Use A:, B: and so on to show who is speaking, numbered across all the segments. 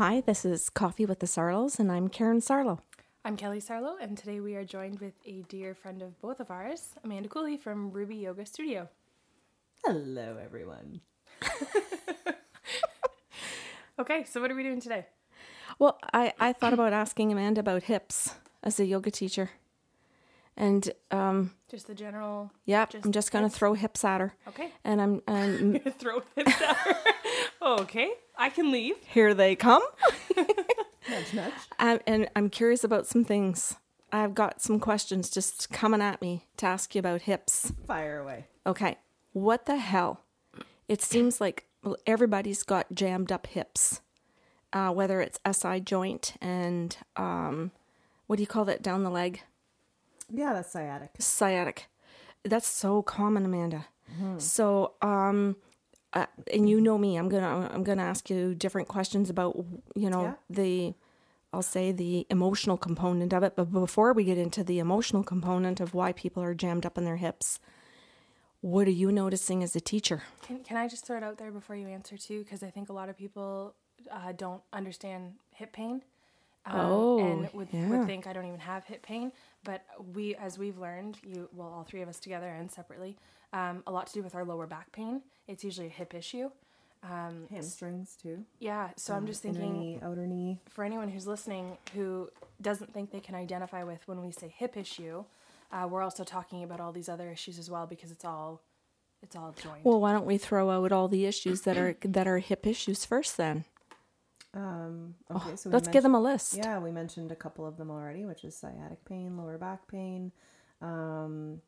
A: Hi, this is Coffee with the Sarlos, and I'm Karen Sarlo.
B: I'm Kelly Sarlo, and today we are joined with a dear friend of both of ours, Amanda Cooley from Ruby Yoga Studio.
C: Hello, everyone.
B: Okay, so what are we doing today?
A: Well, I, I thought about asking Amanda about hips as a yoga teacher. And um,
B: Just the general.
A: yeah,
B: Just
A: I'm just going to
B: hips?
A: throw hips at her.
B: Okay.
A: And I'm and
B: Throw hips at her. okay, I can leave.
A: here they come.
C: Nudge, nudge.
A: Um, and I'm curious about some things. I've got some questions just coming at me to ask you about hips.
C: Fire away.
A: Okay, what the hell? It seems like everybody's got jammed up hips, uh, whether it's SI joint and um, what do you call that down the leg?
C: Yeah, that's sciatic.
A: Sciatic. That's so common, Amanda. So, um, uh, and you know me, I'm gonna I'm gonna ask you different questions about you know
C: Yeah.
A: the I'll say the emotional component of it. But before we get into the emotional component of why people are jammed up in their hips, what are you noticing as a teacher?
B: Can, can I just throw it out there before you answer, too? Because I think a lot of people uh, don't understand hip pain. Um,
A: Oh,
B: and would,
A: yeah.
B: would think I don't even have hip pain. But we, as we've learned, you well, all three of us together and separately, um, a lot to do with our lower back pain. It's usually a hip issue. Um,
C: Hamstrings too.
B: yeah, so I'm just thinking
C: knee, outer knee.
B: for anyone who's listening who doesn't think they can identify with when we say hip issue, uh, we're also talking about all these other issues as well because it's all it's all joined.
A: Well, why don't we throw out all the issues that are that are hip issues first then?
C: Um, okay, so we
A: Oh, Let's give them a list.
C: Yeah, we mentioned a couple of them already, which is sciatic pain, lower back pain, um,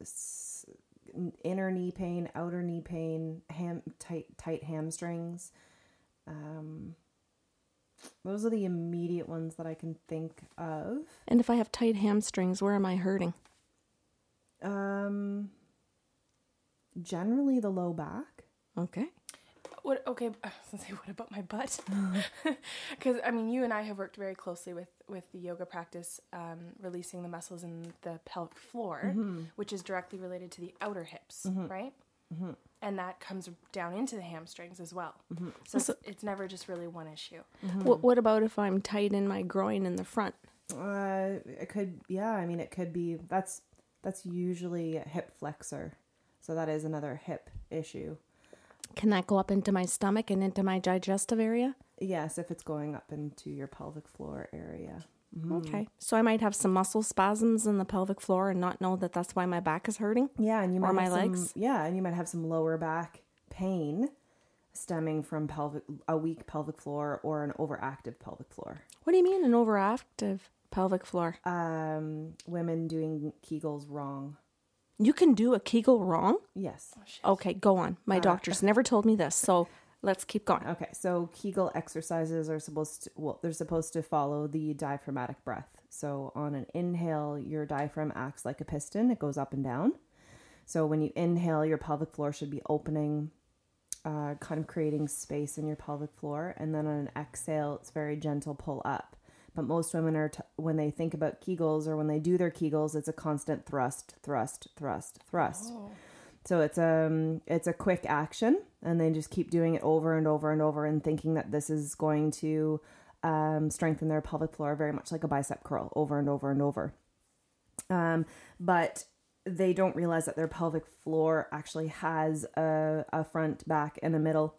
C: s- inner knee pain, outer knee pain, ham tight tight hamstrings. Um, those are the immediate ones that I can think of.
A: And if I have tight hamstrings, where am I hurting?
C: Um, generally the low back.
A: Okay.
B: What? Okay, I was gonna say what about my butt? Because I mean, you and I have worked very closely with with the yoga practice, um, releasing the muscles in the pelvic floor, mm-hmm. which is directly related to the outer hips, mm-hmm. right? Mm-hmm. And that comes down into the hamstrings as well. So, it's, it's never just really one issue.
A: What, what about if I'm tight in my groin in the front?
C: Uh, it could, yeah. I mean, it could be. That's that's usually a hip flexor, so that is another hip issue.
A: Can that go up into my stomach and into my digestive area?
C: Yes, if it's going up into your pelvic floor area.
A: Okay. So I might have some muscle spasms in the pelvic floor and not know that that's why my back is hurting.
C: Yeah, and you might
A: Or my
C: have some-
A: legs?
C: Yeah, and you might have some lower back pain stemming from pelvic a weak pelvic floor or an overactive pelvic floor.
A: What do you mean an overactive pelvic floor?
C: Um, women doing Kegels wrong.
A: You can do a Kegel wrong?
C: Yes.
A: Okay, go on. My doctor's never told me this, so let's keep going.
C: Okay, so Kegel exercises are supposed to well, they're supposed to follow the diaphragmatic breath. So on an inhale, your diaphragm acts like a piston; it goes up and down. So when you inhale, your pelvic floor should be opening, uh, kind of creating space in your pelvic floor, and then on an exhale, it's very gentle pull up. But most women are t- when they think about Kegels or when they do their Kegels, it's a constant thrust, thrust, thrust, thrust. So it's um it's a quick action, and they just keep doing it over and over and over, and thinking that this is going to um, strengthen their pelvic floor, very much like a bicep curl, over and over and over. Um, but they don't realize that their pelvic floor actually has a, a front, back, and a middle.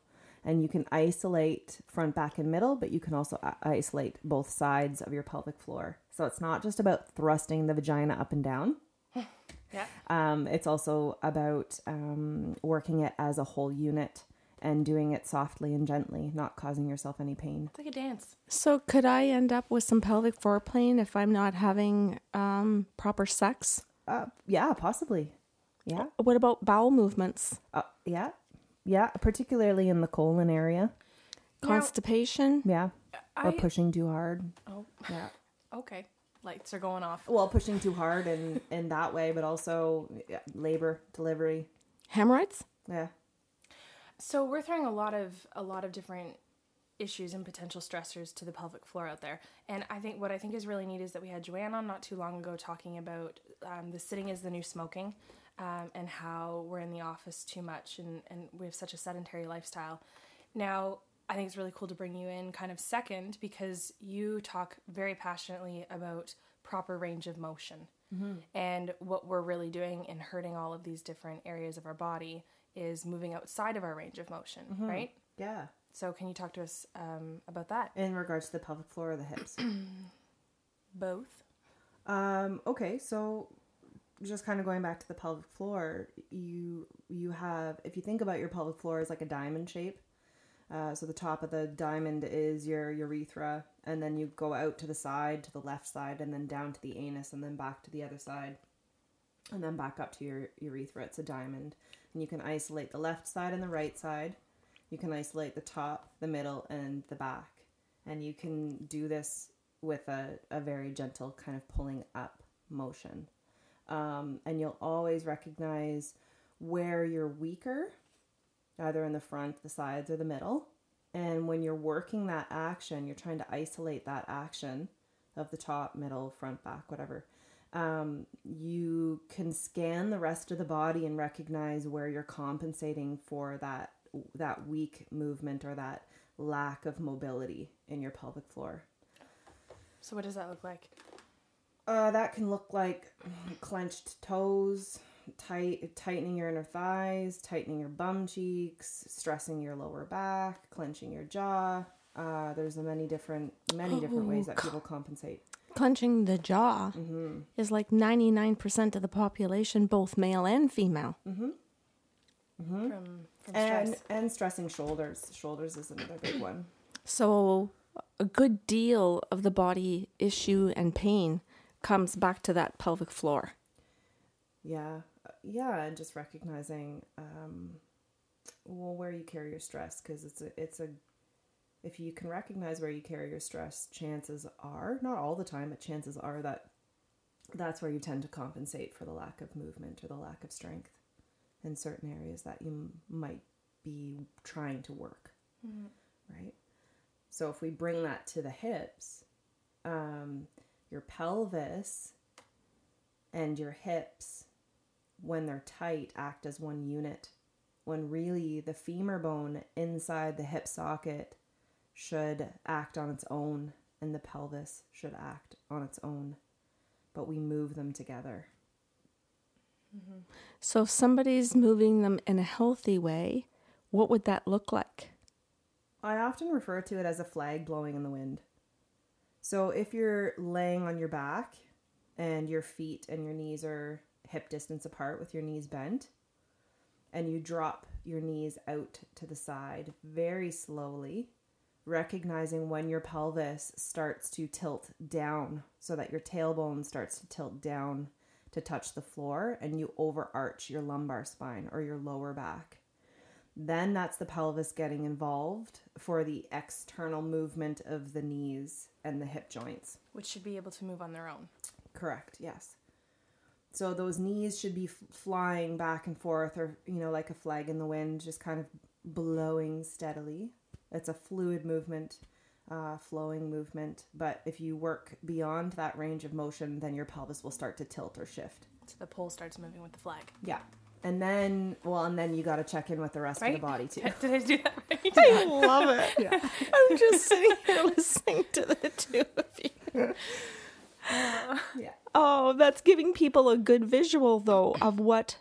C: And you can isolate front, back, and middle, but you can also isolate both sides of your pelvic floor. So it's not just about thrusting the vagina up and down.
B: Yeah.
C: Um, it's also about um, working it as a whole unit and doing it softly and gently, not causing yourself any pain.
B: It's like a dance.
A: So could I end up with some pelvic foreplay if I'm not having um, proper sex?
C: Uh, yeah, possibly. Yeah.
A: What about bowel movements?
C: Uh, yeah. Yeah. Particularly in the colon area.
B: Now-
A: Constipation?
C: Yeah.
B: I
C: Or pushing too hard.
B: oh
C: Yeah.
B: okay, lights are going off.
C: Well, pushing too hard and in that way, but also yeah, labor, delivery.
A: Hemorrhoids?
C: Yeah.
B: So we're throwing a lot of a lot of different issues and potential stressors to the pelvic floor out there. And I think what I think is really neat is that we had Joanne on not too long ago talking about um, the sitting is the new smoking, um, and how we're in the office too much and and we have such a sedentary lifestyle. Now, I think it's really cool to bring you in kind of second because you talk very passionately about proper range of motion. And what we're really doing in hurting all of these different areas of our body is moving outside of our range of motion, right?
C: Yeah.
B: So, can you talk to us um, about that?
C: In regards to the pelvic floor or the hips.
B: Both.
C: Um, okay, so just kind of going back to the pelvic floor, you you have if you think about your pelvic floor as like a diamond shape. Uh, so the top of the diamond is your urethra, and then you go out to the side, to the left side, and then down to the anus, and then back to the other side, and then back up to your urethra. It's a diamond, and you can isolate the left side and the right side. You can isolate the top, the middle, and the back, and you can do this with a, a very gentle kind of pulling up motion. Um, and you'll always recognize where you're weaker, either in the front, the sides, or the middle. And when you're working that action, you're trying to isolate that action of the top, middle, front, back, whatever. Um, you can scan the rest of the body and recognize where you're compensating for that that weak movement or that lack of mobility in your pelvic floor.
B: So, what does that look like?
C: Uh, that can look like clenched toes, tight, tightening your inner thighs, tightening your bum cheeks, stressing your lower back, clenching your jaw. Uh, there's a many different, many different ways that people compensate.
A: Clenching the jaw is like 99% of the population, both male and female.
B: From, from
C: And
B: stress.
C: and stressing shoulders. Shoulders is another big one.
A: So, a good deal of the body issue and pain comes back to that pelvic floor.
C: Yeah, Uh, yeah, and just recognizing um, well where you carry your stress because it's a it's a if you can recognize where you carry your stress, chances are not all the time, but chances are that that's where you tend to compensate for the lack of movement or the lack of strength in certain areas that you m- might be trying to work, right? So if we bring that to the hips, um, your pelvis and your hips, when they're tight, act as one unit. When really the femur bone inside the hip socket should act on its own and the pelvis should act on its own. But we move them together. Mm-hmm.
A: So, if somebody's moving them in a healthy way, what would that look like?
C: I often refer to it as a flag blowing in the wind. So if you're laying on your back and your feet and your knees are hip distance apart with your knees bent, and you drop your knees out to the side very slowly, recognizing when your pelvis starts to tilt down so that your tailbone starts to tilt down to touch the floor and you overarch your lumbar spine or your lower back. Then that's the pelvis getting involved for the external movement of the knees and the hip joints.
B: which should be able to move on their own.
C: Correct, yes. So those knees should be f- flying back and forth or, you know, like a flag in the wind, just kind of blowing steadily. It's a fluid movement, uh, flowing movement. But if you work beyond that range of motion, then your pelvis will start to tilt or shift.
B: So the pole starts moving with the flag.
C: Yeah. And then, well, and then you got to check in with the rest
B: Right?
C: of the body too.
B: Did I do that right?
A: I love it. I'm just sitting here listening to the two of you.
C: Yeah.
A: Oh, that's giving people a good visual, though, of what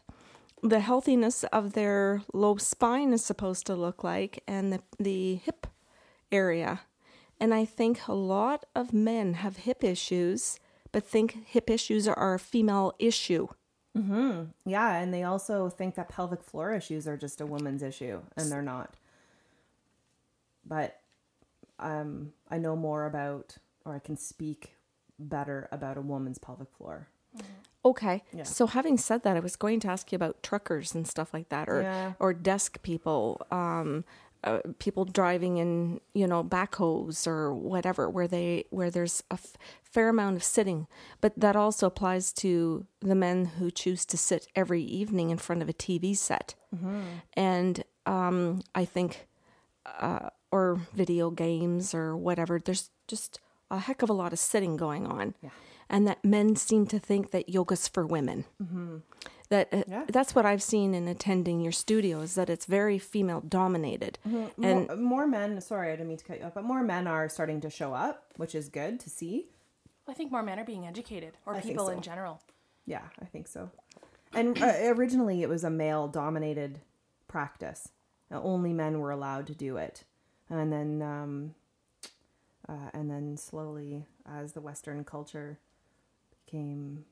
A: the healthiness of their low spine is supposed to look like and the, the hip area. And I think a lot of men have hip issues, but think hip issues are a female issue.
C: Yeah, and they also think that pelvic floor issues are just a woman's issue, and they're not. But um, I know more about, or I can speak better about a woman's pelvic floor.
A: Okay.
C: Yeah.
A: So having said that, I was going to ask you about truckers and stuff like that, or
C: Yeah.
A: or desk people, um, uh, people driving in, you know, backhoes or whatever, where they where there's a f- fair amount of sitting. But that also applies to the men who choose to sit every evening in front of a TV set, and um, I think, uh, or video games or whatever. There's just a heck of a lot of sitting going on
C: Yeah.
A: and that men seem to think that yoga's for women. That uh,
C: Yeah.
A: that's what I've seen in attending your studio is that it's very female dominated.
C: Mm-hmm.
A: And
C: more, more men. Sorry, I didn't mean to cut you off, but more men are starting to show up, which is good to see.
B: I think more men are being educated, or
C: I
B: people
C: so.
B: in general.
C: Yeah, I think so. And uh, originally, it was a male-dominated practice. Uh, only men were allowed to do it, and then, um, uh, and then slowly, as the Western culture became,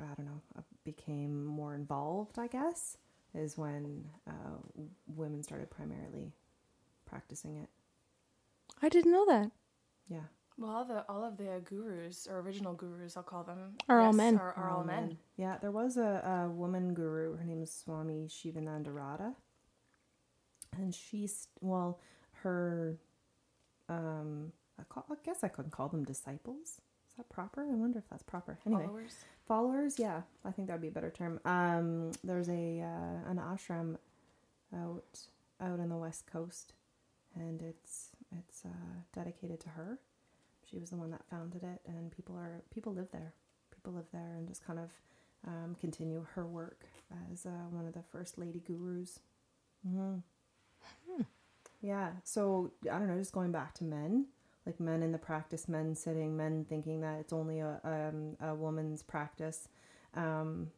C: I don't know, uh, became more involved. I guess is when uh, women started primarily practicing it.
A: I didn't know that.
C: Yeah,
B: Well, all the all of the gurus or original gurus, I'll call them,
A: Are all men.
B: Are, are all men.
C: Yeah, there was a, a woman guru. Her name is Swami Sivananda Radha. And she's, well, her, um, I, call, I guess I could call them disciples. Is that proper? I wonder if that's proper. Anyway,
B: Followers.
C: Followers, yeah, I think that would be a better term. Um, there's a uh, an ashram out out on the west coast, and it's it's uh, dedicated to her. She was the one that founded it, and people are people live there. People live there and just kind of um, continue her work as uh, one of the first lady gurus. hmm Yeah, so I don't know, just going back to men, like men in the practice, men sitting, men thinking that it's only a um, a woman's practice, um,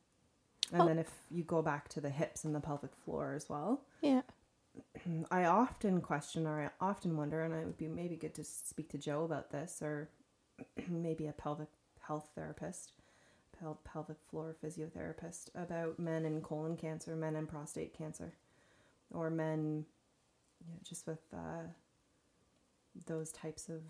C: and
A: Well-
C: then if you go back to the hips and the pelvic floor as well,
A: Yeah.
C: I often question or I often wonder, and it would be maybe good to speak to Joe about this, or maybe a pelvic health therapist, pel- pelvic floor physiotherapist, about men and colon cancer, men and prostate cancer, or men you know, just with uh, those types of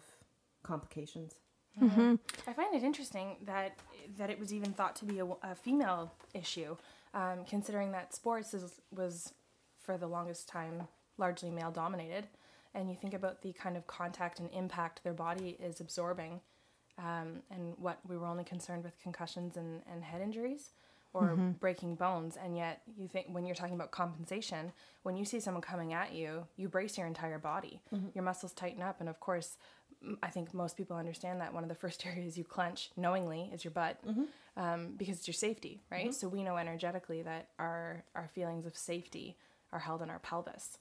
C: complications.
A: Mm-hmm.
B: I find it interesting that that it was even thought to be a, a female issue, um, considering that sports is, was for the longest time largely male dominated, and you think about the kind of contact and impact their body is absorbing, um, and what we were only concerned with concussions and, and head injuries or breaking bones, and yet you think when you're talking about compensation, when you see someone coming at you, you brace your entire body, your muscles tighten up, and of course i think most people understand that one of the first areas you clench knowingly is your butt um, because it's your safety, right? So we know energetically that our, our feelings of safety are held in our pelvis.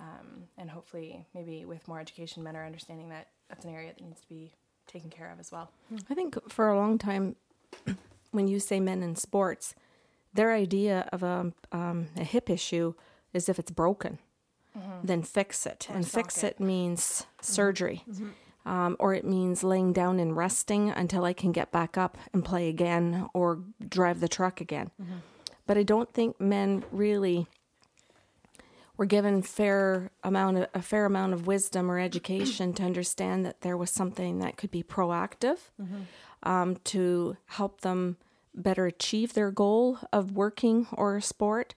B: Um, and hopefully, maybe with more education, men are understanding that that's an area that needs to be taken care of as well.
A: I think for a long time, when you say men in sports, their idea of a, um, a hip issue is if it's broken, mm-hmm. then fix it.
B: Or
A: and fix
B: socket.
A: it means mm-hmm. surgery. Mm-hmm. Um, or it means laying down and resting until I can get back up and play again or drive the truck again. But I don't think men really were given fair amount of, a fair amount of wisdom or education to understand that there was something that could be proactive um, to help them better achieve their goal of working or a sport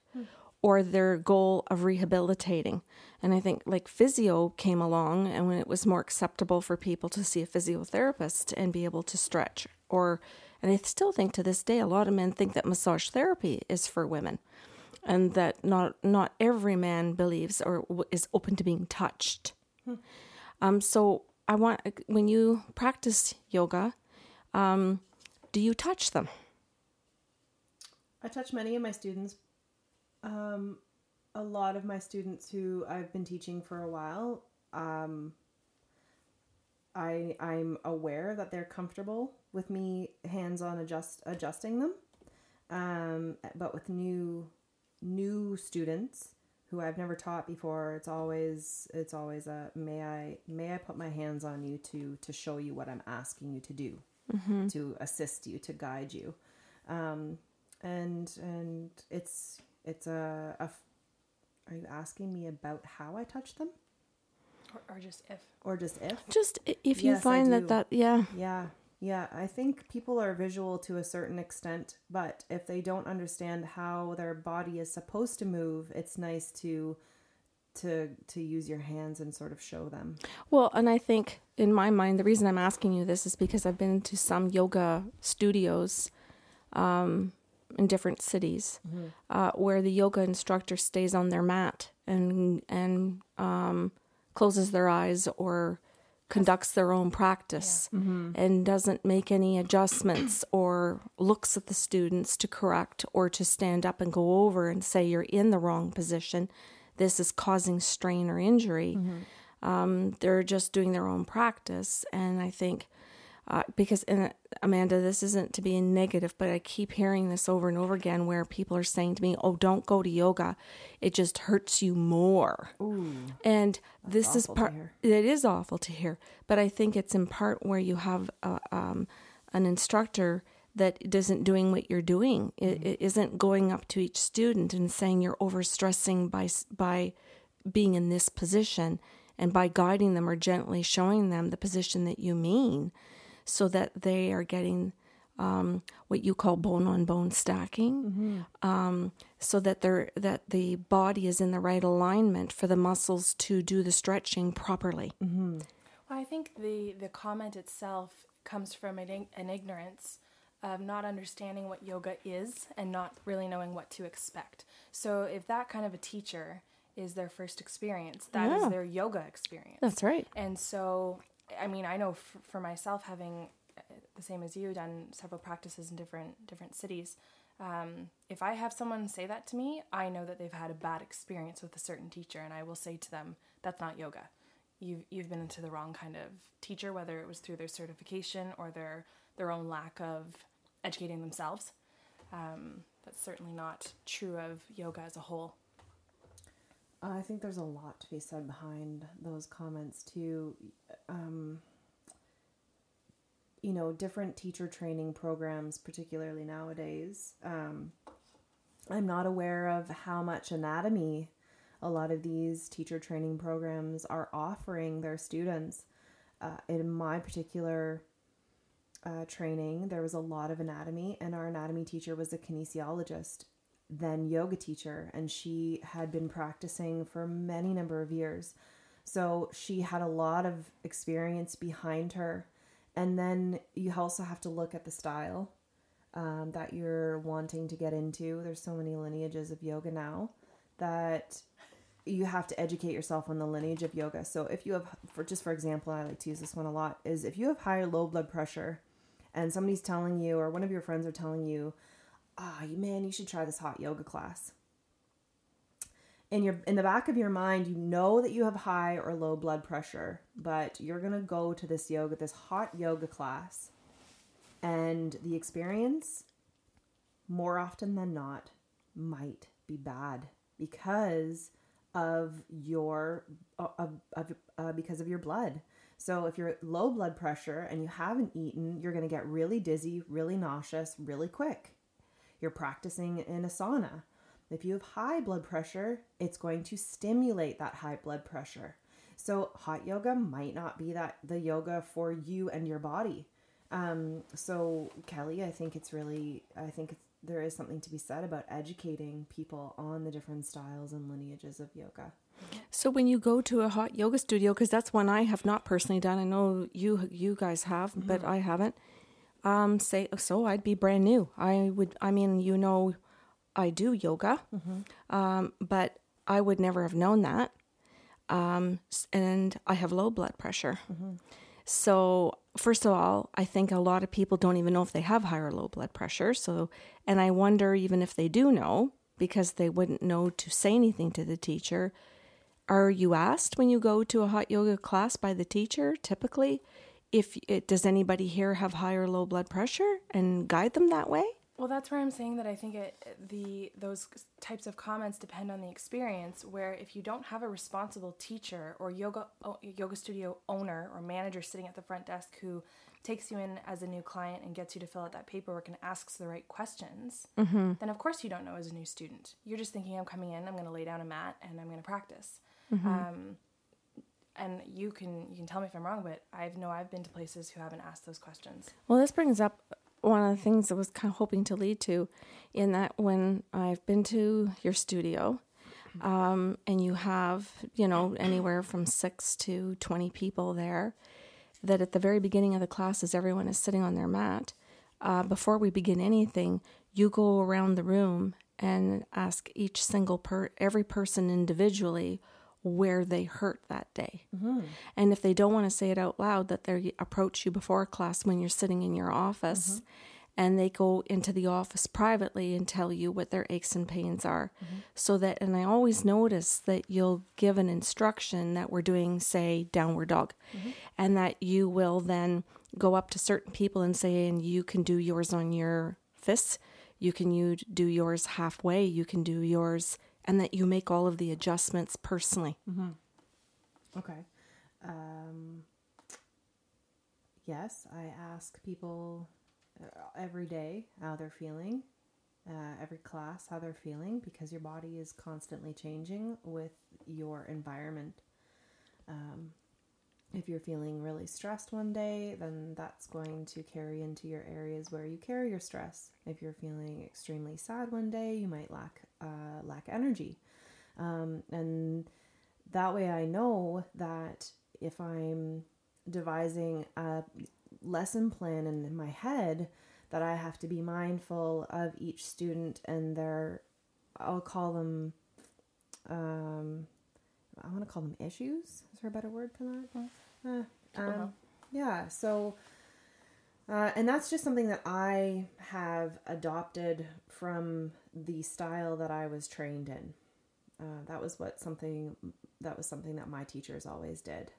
A: or their goal of rehabilitating. And I think like physio came along and when it was more acceptable for people to see a physiotherapist and be able to stretch or and I still think to this day a lot of men think that massage therapy is for women and that not not every man believes or is open to being touched. Um, so I want when you practice yoga, um, do you touch them?
C: I touch many of my students. Um, a lot of my students who I've been teaching for a while, um, I I'm aware that they're comfortable with me hands on adjust adjusting them. Um, but with new new students who I've never taught before, it's always it's always a may I may I put my hands on you to to show you what I'm asking you to do, to assist you, to guide you. Um, and and it's it's a, a are you asking me about how I touch them?
B: Or, or just if.
C: or just if?
A: Just if you
C: Yes,
A: find that that yeah.
C: Yeah yeah. I think people are visual to a certain extent but if they don't understand how their body is supposed to move it's nice to to to use your hands and sort of show them?
A: Well, and I think in my mind, the reason I'm asking you this is because I've been to some yoga studios um, in different cities uh, where the yoga instructor stays on their mat and and um, closes their eyes or conducts their own practice and doesn't make any adjustments or looks at the students to correct or to stand up and go over and say you're in the wrong position. This is causing strain or injury. Um, they're just doing their own practice, and I think uh, because and Amanda, this isn't to be a negative, but I keep hearing this over and over again where people are saying to me, "Oh, don't go to yoga; it just hurts you more." and this is part. It is awful to hear, but I think it's in part where you have uh, um, an instructor that isn't doing what you're doing. It, it isn't going up to each student and saying you're overstressing by by being in this position and by guiding them or gently showing them the position that you mean so that they are getting um, what you call bone on bone stacking um, so that they're that the body is in the right alignment for the muscles to do the stretching properly.
B: Well, I think the the comment itself comes from an, an ignorance of not understanding what yoga is and not really knowing what to expect. So if that kind of a teacher is their first experience, that is
A: Yeah.
B: their yoga experience.
A: that's right
B: And so, I mean, I know f- for myself, having uh, the same as you done several practices in different different cities. Um, if I have someone say that to me, I know that they've had a bad experience with a certain teacher, and I will say to them, "That's not yoga. You've you've been into the wrong kind of teacher, whether it was through their certification or their their own lack of educating themselves. Um, that's certainly not true of yoga as a whole."
C: I think there's a lot to be said behind those comments too. Um, you know, different teacher training programs, particularly nowadays. Um, I'm not aware of how much anatomy a lot of these teacher training programs are offering their students. Uh, in my particular uh, training, there was a lot of anatomy, and our anatomy teacher was a kinesiologist then yoga teacher and she had been practicing for many number of years. So she had a lot of experience behind her. And then you also have to look at the style um, that you're wanting to get into. There's so many lineages of yoga now that you have to educate yourself on the lineage of yoga. So if you have for just for example i like to use this one a lot is if you have high or low blood pressure and somebody's telling you or one of your friends are telling you ah man you should try this hot yoga class. In your in the back of your mind you know that you have high or low blood pressure but you're to go to this yoga this hot yoga class and the experience more often than not might be bad because of your of, of uh, because of your blood so if you're low blood pressure and you haven't eaten you're going to get really dizzy really nauseous really quick you're practicing in a sauna. If you have high blood pressure, it's going to stimulate that high blood pressure. So hot yoga might not be that the yoga for you and your body. Um, so Kelly, I think it's really, I think it's, there is something to be said about educating people on the different styles and lineages of yoga.
A: So when you go to a hot yoga studio, because that's one I have not personally done. I know you you guys have, but I haven't. Um, say so, I'd be brand new. I would. I mean, you know, I do yoga, um, but I would never have known that. Um, and I have low blood pressure. So first of all, I think a lot of people don't even know if they have high or low blood pressure. So, and I wonder even if they do know because they wouldn't know to say anything to the teacher. Are you asked when you go to a hot yoga class by the teacher typically if it, does anybody here have high or low blood pressure and guide them that way?
B: Well, that's where I'm saying that I think it the those types of comments depend on the experience. Where if you don't have a responsible teacher or yoga yoga studio owner or manager sitting at the front desk who takes you in as a new client and gets you to fill out that paperwork and asks the right questions, mm-hmm. then of course you don't know as a new student. You're just thinking, I'm coming in, I'm going to lay down a mat, and I'm going to practice. Um, and you can you can tell me if I'm wrong, but I've know I've been to places who haven't asked those questions.
A: Well, this brings up one of the things I was kind of hoping to lead to, in that when I've been to your studio, um, and you have, you know, anywhere from six to 20 people there, that at the very beginning of the classes, everyone is sitting on their mat. Uh, before we begin anything, you go around the room and ask each single per every person individually where they hurt that day. Mm-hmm. And if they don't want to say it out loud, that they approach you before class when you're sitting in your office mm-hmm. and they go into the office privately and tell you what their aches and pains are. Mm-hmm. So that, and I always notice that you'll give an instruction that we're doing, say, downward dog, and that you will then go up to certain people and say, and you can do yours on your fists, you can you do yours halfway, you can do yours, and that you make all of the adjustments personally.
C: Okay. Um, yes, I ask people uh, every day how they're feeling, uh, every class how they're feeling, because your body is constantly changing with your environment. Um, if you're feeling really stressed one day, then that's going to carry into your areas where you carry your stress. If you're feeling extremely sad one day, you might lack uh, lack energy, um, and that way I know that if I'm devising a lesson plan in my head, that I have to be mindful of each student and their, I'll call them, um, I want to call them issues. Is there a better word for that? Uh, um, yeah. So, uh, and that's just something that I have adopted from the style that I was trained in. Uh, that was what something that was something that my teachers always did.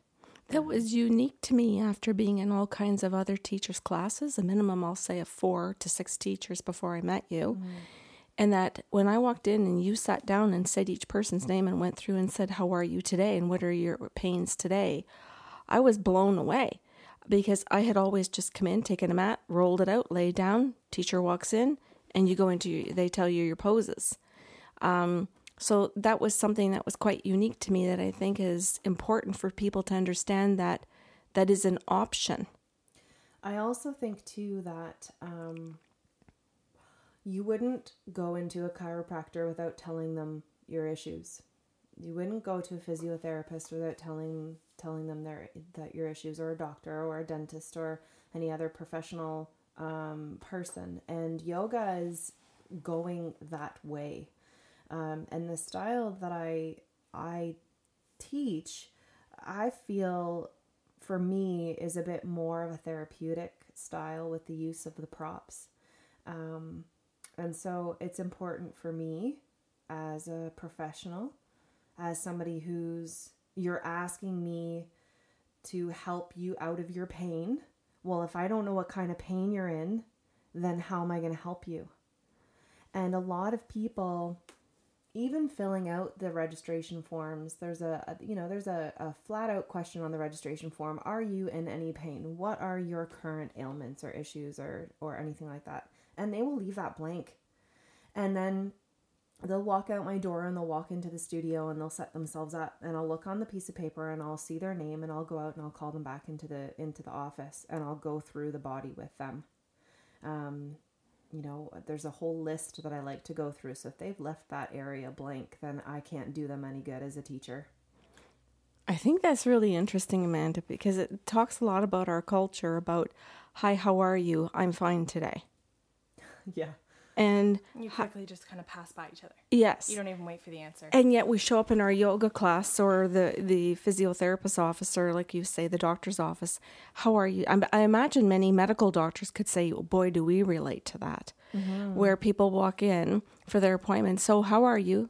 A: That was unique to me after being in all kinds of other teachers' classes, a minimum, I'll say, of four to six teachers before I met you. And that when I walked in and you sat down and said each person's name and went through and said, How are you today? And what are your pains today? I was blown away because I had always just come in, taken a mat, rolled it out, lay down, teacher walks in, and you go into, they tell you your poses. Um, so that was something that was quite unique to me that I think is important for people to understand that that is an option.
C: I also think too that um, you wouldn't go into a chiropractor without telling them your issues. You wouldn't go to a physiotherapist without telling telling them their that your issues, or a doctor, or a dentist, or any other professional um, person. And yoga is going that way. Um, and the style that I I teach, I feel for me is a bit more of a therapeutic style with the use of the props. Um, and so it's important for me as a professional, as somebody who's you're asking me to help you out of your pain. Well, if I don't know what kind of pain you're in, then how am I going to help you? And a lot of people even filling out the registration forms there's a, a you know there's a, a flat out question on the registration form are you in any pain what are your current ailments or issues or or anything like that and they will leave that blank and then they'll walk out my door and they'll walk into the studio and they'll set themselves up and I'll look on the piece of paper and I'll see their name and I'll go out and I'll call them back into the into the office and I'll go through the body with them um you know, there's a whole list that I like to go through. So if they've left that area blank, then I can't do them any good as a teacher.
A: I think that's really interesting, Amanda, because it talks a lot about our culture about, hi, how are you? I'm fine today.
C: Yeah.
A: And
B: You quickly just kind of pass by each other.
A: yes.
B: You don't even wait for the answer.
A: And yet we show up in our yoga class or the, the physiotherapist office or like you say, the doctor's office. How are you? I, I imagine many medical doctors could say, boy, do we relate to that. Mm-hmm. Where people walk in for their appointment. So how are you?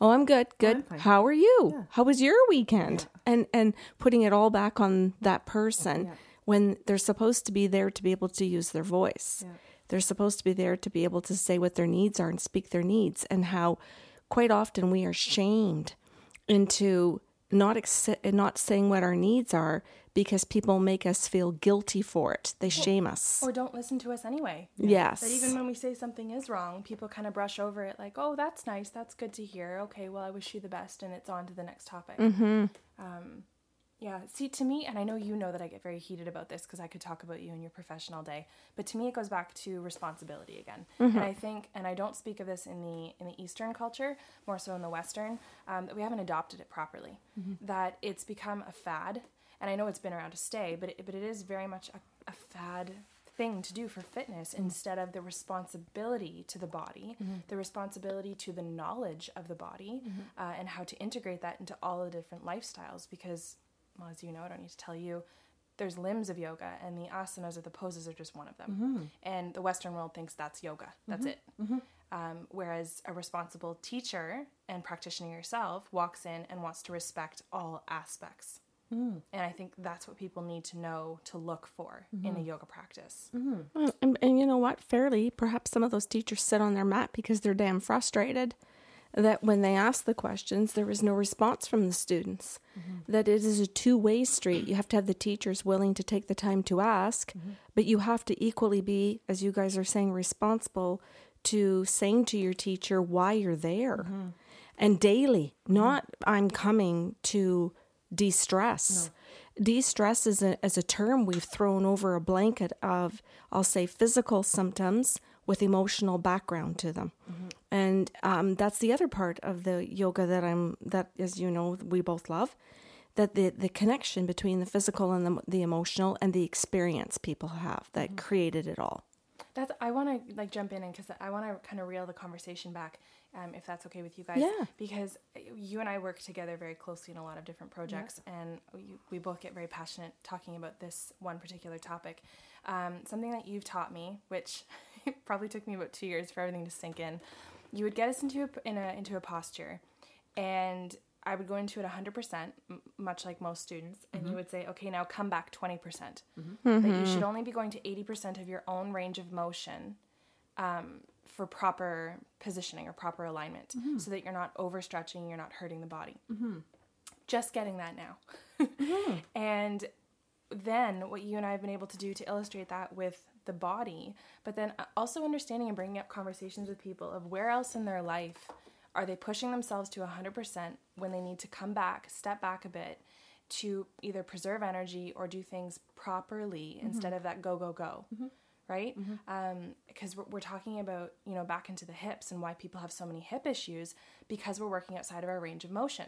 A: Oh, I'm good. Good.
C: fine.
A: How are you? How was your weekend? And and putting it all back on that person
C: Yeah.
A: when they're supposed to be there to be able to use their voice. They're supposed to be there to be able to say what their needs are and speak their needs, and how quite often we are shamed into not accept, not saying what our needs are because people make us feel guilty for it. They shame us.
B: or don't listen to us anyway.
A: yes.
B: That even when we say something is wrong, people kind of brush over it like, oh, that's nice. That's good to hear. Okay, well, I wish you the best. And it's on to the next topic.
A: mm-hmm.
B: Um, yeah, see, to me, and I know you know that I get very heated about this because I could talk about you and your professional day, but to me, it goes back to responsibility again. And mm-hmm. I think, and I don't speak of this in the in the Eastern culture, more so in the Western, um, that we haven't adopted it properly. Mm-hmm. That it's become a fad, and I know it's been around to stay, but it, but it is very much a, a fad thing to do for fitness mm-hmm. instead of the responsibility to the body, the responsibility to the knowledge of the body, uh, and how to integrate that into all the different lifestyles. Because, well, as you know, I don't need to tell you, there's limbs of yoga, and the asanas or the poses are just one of them. Mm-hmm. And the Western world thinks that's yoga. That's mm-hmm. it. Mm-hmm. Um, whereas a responsible teacher and practitioner yourself walks in and wants to respect all aspects. Mm. And I think that's what people need to know to look for in a yoga practice.
A: Well, And, and you know what? Fairly, perhaps some of those teachers sit on their mat because they're damn frustrated that when they ask the questions, there is no response from the students. Mm-hmm. That it is a two way street. You have to have the teachers willing to take the time to ask, mm-hmm. but you have to equally be, as you guys are saying, responsible to saying to your teacher why you're there. Mm-hmm. And daily, not I'm coming to de stress. De stress is a, is a term we've thrown over a blanket of, I'll say, physical symptoms with emotional background to them. And um, that's the other part of the yoga that I'm, that, as you know, we both love. That the, the connection between the physical and the, the emotional and the experience people have that created it all.
B: That's I want to like jump in and because I want to kind of reel the conversation back, um, if that's okay with you guys.
A: Yeah.
B: Because you and I work together very closely in a lot of different projects, and we, we both get very passionate talking about this one particular topic. Um, something that you've taught me, which probably took me about two years for everything to sink in. You would get us into a, in a into a posture, and I would go into it 100%, much like most students, and you mm-hmm. would say, okay, now come back 20%. percent mm-hmm. That you mm-hmm. should only be going to 80% of your own range of motion um, for proper positioning or proper alignment so that you're not overstretching, you're not hurting the body. Just getting that now. And then what you and I have been able to do to illustrate that with the body, but then uh, also understanding and bringing up conversations with people of where else in their life are they pushing themselves to 100% when they need to come back, step back a bit to either preserve energy or do things properly mm-hmm. instead of that go, go, go. Mm-hmm. Right? Mm-hmm. Um, because we're, we're talking about, you know, back into the hips and why people have so many hip issues because we're working outside of our range of motion.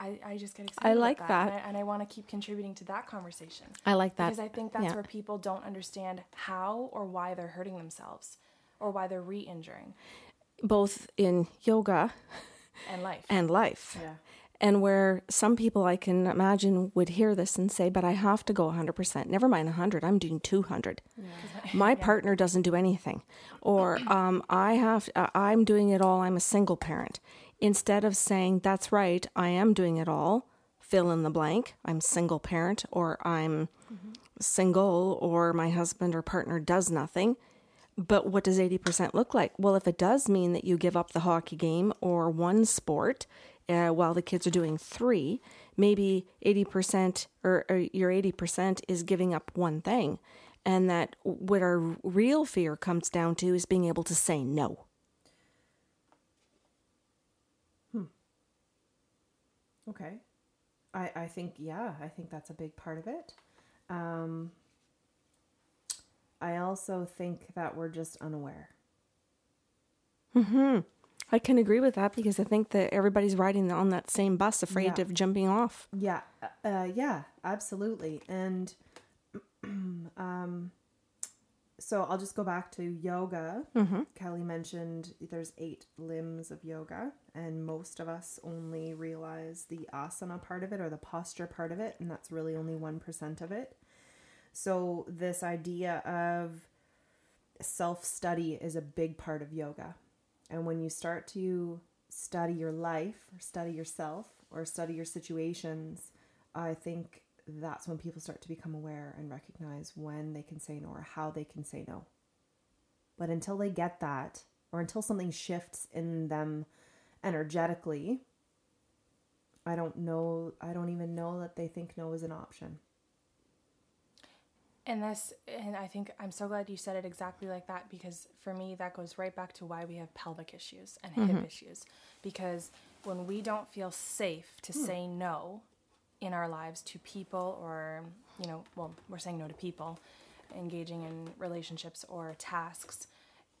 B: I, I just get excited.
A: I
B: about
A: like
B: that,
A: that.
B: And, I, I want to keep contributing to that conversation.
A: I like that.
B: Because I think that's
A: Yeah.
B: where people don't understand how or why they're hurting themselves or why they're re injuring
A: Both in yoga
B: and life.
A: and life.
C: Yeah.
A: And where some people I can imagine would hear this and say, but I have to go 100%. Never mind 100, I'm doing 200. My partner doesn't do anything. Or um, I have, uh, I'm doing it all, I'm a single parent. Instead of saying, that's right, I am doing it all, fill in the blank, I'm single parent, or I'm single, or my husband or partner does nothing. But what does 80% look like? Well, if it does mean that you give up the hockey game or one sport uh, while the kids are doing three, maybe 80% or, or your 80% is giving up one thing. And that what our real fear comes down to is being able to say no.
C: Okay. I, I think, yeah, I think that's a big part of it. Um, I also think that we're just unaware.
A: I can agree with that because I think that everybody's riding on that same bus, afraid
C: Yeah.
A: of jumping off.
C: Yeah, uh, yeah, absolutely. And um, so I'll just go back to yoga. Mm-hmm. Kelly mentioned there's eight limbs of yoga, and most of us only realize the asana part of it or the posture part of it, and that's really only 1% of it. So, this idea of self study is a big part of yoga. And when you start to study your life or study yourself or study your situations, I think that's when people start to become aware and recognize when they can say no or how they can say no. But until they get that, or until something shifts in them energetically, I don't know, I don't even know that they think no is an option.
B: And this, and I think I'm so glad you said it exactly like that because for me, that goes right back to why we have pelvic issues and hip mm-hmm. issues. Because when we don't feel safe to hmm. say no in our lives to people or, you know, well, we're saying no to people, engaging in relationships or tasks,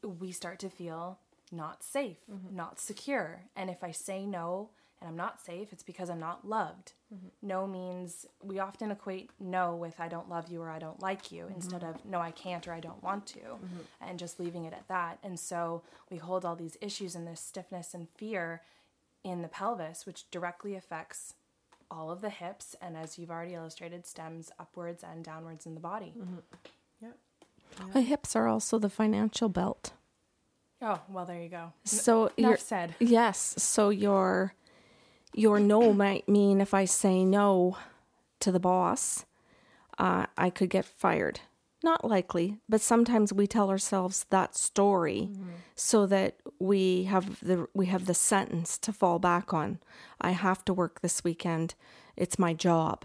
B: we start to feel not safe, mm-hmm. not secure. And if I say no, and I'm not safe, it's because I'm not loved. Mm-hmm. No means we often equate no with I don't love you or I don't like you instead mm-hmm. of no, I can't or I don't want to, and just leaving it at that. And so we hold all these issues and this stiffness and fear in the pelvis, which directly affects all of the hips and, as you've already illustrated, stems upwards and downwards in the body.
C: Yep.
A: The hips are also the financial belt.
B: Oh, well, there you go.
A: So you're
B: Enough said.
A: Yes. So your your no might mean if I say no to the boss, uh, I could get fired. Not likely, but sometimes we tell ourselves that story mm-hmm. so that we have the we have the sentence to fall back on. I have to work this weekend. It's my job,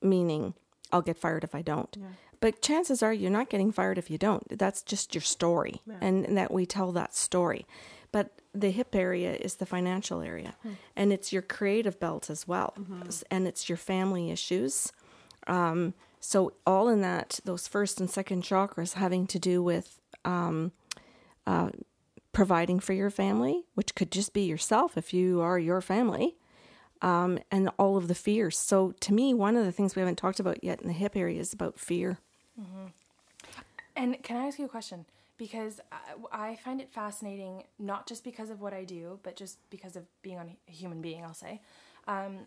A: meaning I'll get fired if I don't. But chances are you're not getting fired if you don't. That's just your story, and, and that we tell that story. But the hip area is the financial area, hmm. and it's your creative belt as well, mm-hmm. S- and it's your family issues. Um, so all in that, those first and second chakras having to do with um, uh, providing for your family, which could just be yourself if you are your family, um, and all of the fears. So to me, one of the things we haven't talked about yet in the hip area is about fear.
B: And can I ask you a question? Because I, find it fascinating, not just because of what I do, but just because of being a human being, I'll say. Um,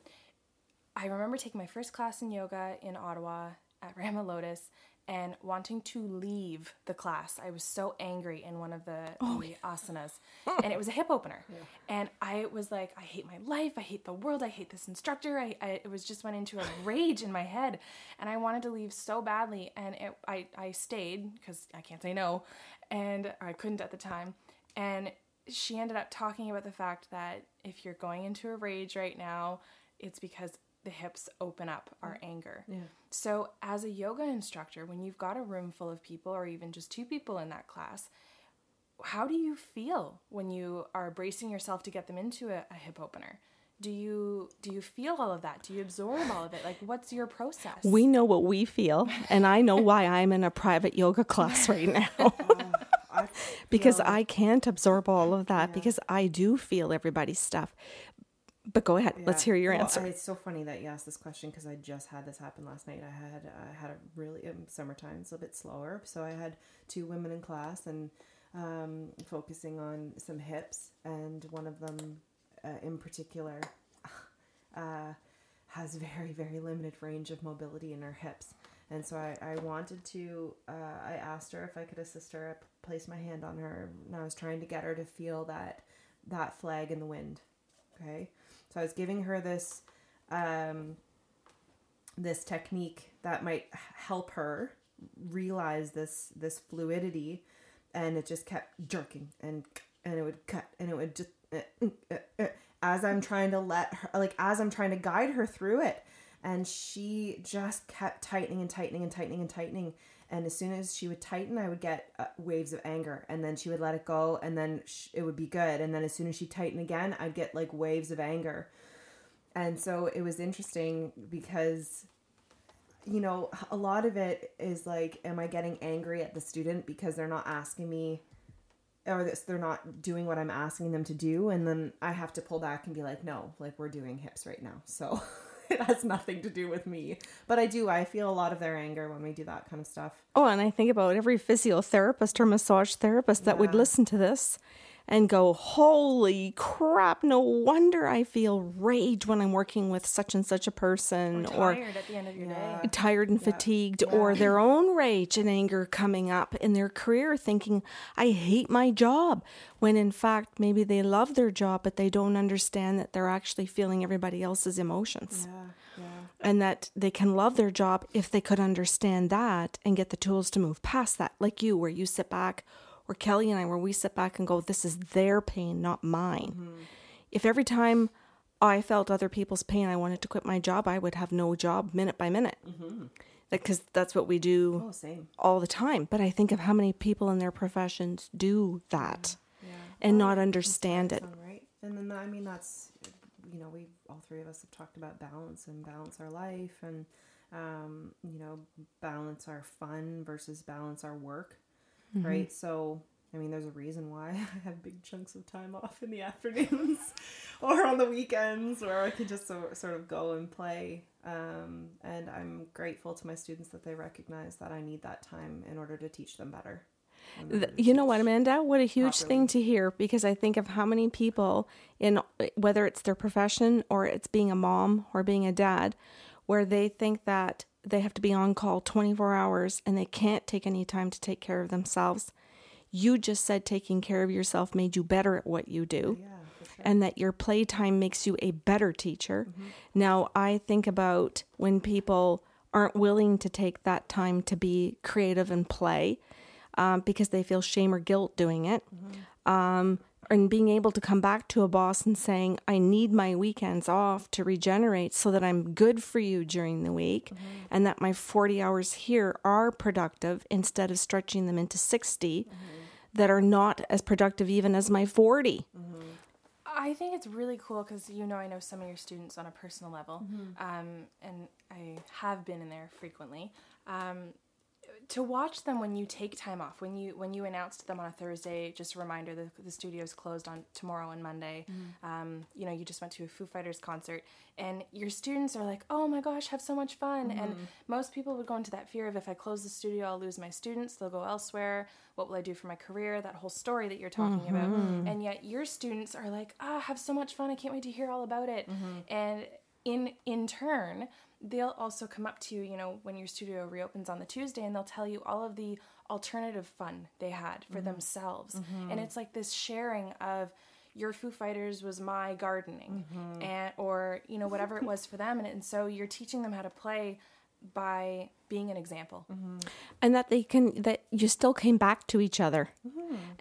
B: I remember taking my first class in yoga in Ottawa at Rama Lotus and wanting to leave the class. I was so angry in one of the, oh, the asanas, and it was a hip opener. And I was like, I hate my life. I hate the world. I hate this instructor. I, I it was just went into a rage in my head, and I wanted to leave so badly. And it, I I stayed because I can't say no, and I couldn't at the time. And she ended up talking about the fact that if you're going into a rage right now, it's because the hips open up our anger.
C: Yeah.
B: So, as a yoga instructor, when you've got a room full of people or even just two people in that class, how do you feel when you are bracing yourself to get them into a, a hip opener? Do you do you feel all of that? Do you absorb all of it? Like what's your process?
A: We know what we feel, and I know why I'm in a private yoga class right now.
C: Oh, I
A: because I can't absorb all of that because I do feel everybody's stuff. But go ahead, let's hear your
C: Well,
A: answer.
C: It's so funny that you asked this question because I just had this happen last night. I had I had a really um, summertime, it's a bit slower, so I had two women in class and um, focusing on some hips, and one of them uh, in particular uh, has very very limited range of mobility in her hips. And so I, I wanted to, uh, I asked her if I could assist her. I placed my hand on her and I was trying to get her to feel that, that flag in the wind. Okay. So I was giving her this, um, this technique that might help her realize this, this fluidity. And it just kept jerking and, and it would cut and it would just, uh, uh, uh, as I'm trying to let her, like, as I'm trying to guide her through it and she just kept tightening and tightening and tightening and tightening and as soon as she would tighten i would get uh, waves of anger and then she would let it go and then sh- it would be good. And then as soon as she tightened again i'd get like waves of anger. And so it was interesting because you know a lot of it is like am i getting angry at the student because they're not asking me or this, they're not doing what i'm asking them to do? And then i have to pull back and be like no like we're doing hips right now. So it has nothing to do with me. But i do i feel a lot of their anger when we do that kind of stuff.
A: Oh, and I think about every physiotherapist or massage therapist that would listen to this and go, Holy crap, no wonder I feel rage when I'm working with such and such a person or
B: tired at the end of your day.
A: tired and fatigued or their own rage and anger coming up in their career thinking i hate my job when in fact maybe they love their job but they don't understand that they're actually feeling everybody else's emotions.
C: Yeah yeah.
A: And that they can love their job if they could understand that and get the tools to move past that like you where you sit back or kelly and i where we sit back and go this is their pain not mine. If every time i felt other people's pain i wanted to quit my job i would have no job minute by minute. Because that's what we do
C: oh
A: all the time. But i think of how many people in their professions do that
C: yeah.
A: And not understand it.
C: right. And then i mean that's you know we all three of us have talked about balance and balance our life and um you know balance our fun versus balance our work right so i mean, there's a reason why I have big chunks of time off in the afternoons or on the weekends where I can just so, sort of go and play. Um, and I'm grateful to my students that they recognize that I need that time in order to teach them better.
A: You know what, Amanda? What a huge thing to hear because I think of how many people in whether it's their profession or it's being a mom or being a dad, where they think that they have to be on call 24 hours and they can't take any time to take care of themselves. You just said taking care of yourself made you better at what you do.
C: Yeah, sure.
A: and that your playtime makes you a better teacher. Now, I think about when people aren't willing to take that time to be creative and play um, because they feel shame or guilt doing it. Um, and being able to come back to a boss and saying, I need my weekends off to regenerate so that I'm good for you during the week and that my 40 hours here are productive instead of stretching them into 60 that are not as productive even as my 40.
B: I think it's really cool because you know I know some of your students on a personal level, um, and I have been in there frequently. Um, to watch them when you take time off, when you when you announce to them on a Thursday, just a reminder the the studio's closed on tomorrow and Monday. Um, you know, you just went to a Foo Fighters concert, and your students are like, "Oh my gosh, have so much fun!" And most people would go into that fear of if I close the studio, I'll lose my students. They'll go elsewhere. What will I do for my career? That whole story that you're talking about, and yet your students are like, "Ah, have so much fun! I can't wait to hear all about it." And in in turn they'll also come up to you you know when your studio reopens on the tuesday and they'll tell you all of the alternative fun they had for mm-hmm. themselves. Mm-hmm. And it's like this sharing of your foo fighters was my gardening mm-hmm. and or you know whatever it was for them and, and so you're teaching them how to play by being an example.
A: And that they can that you still came back to each other.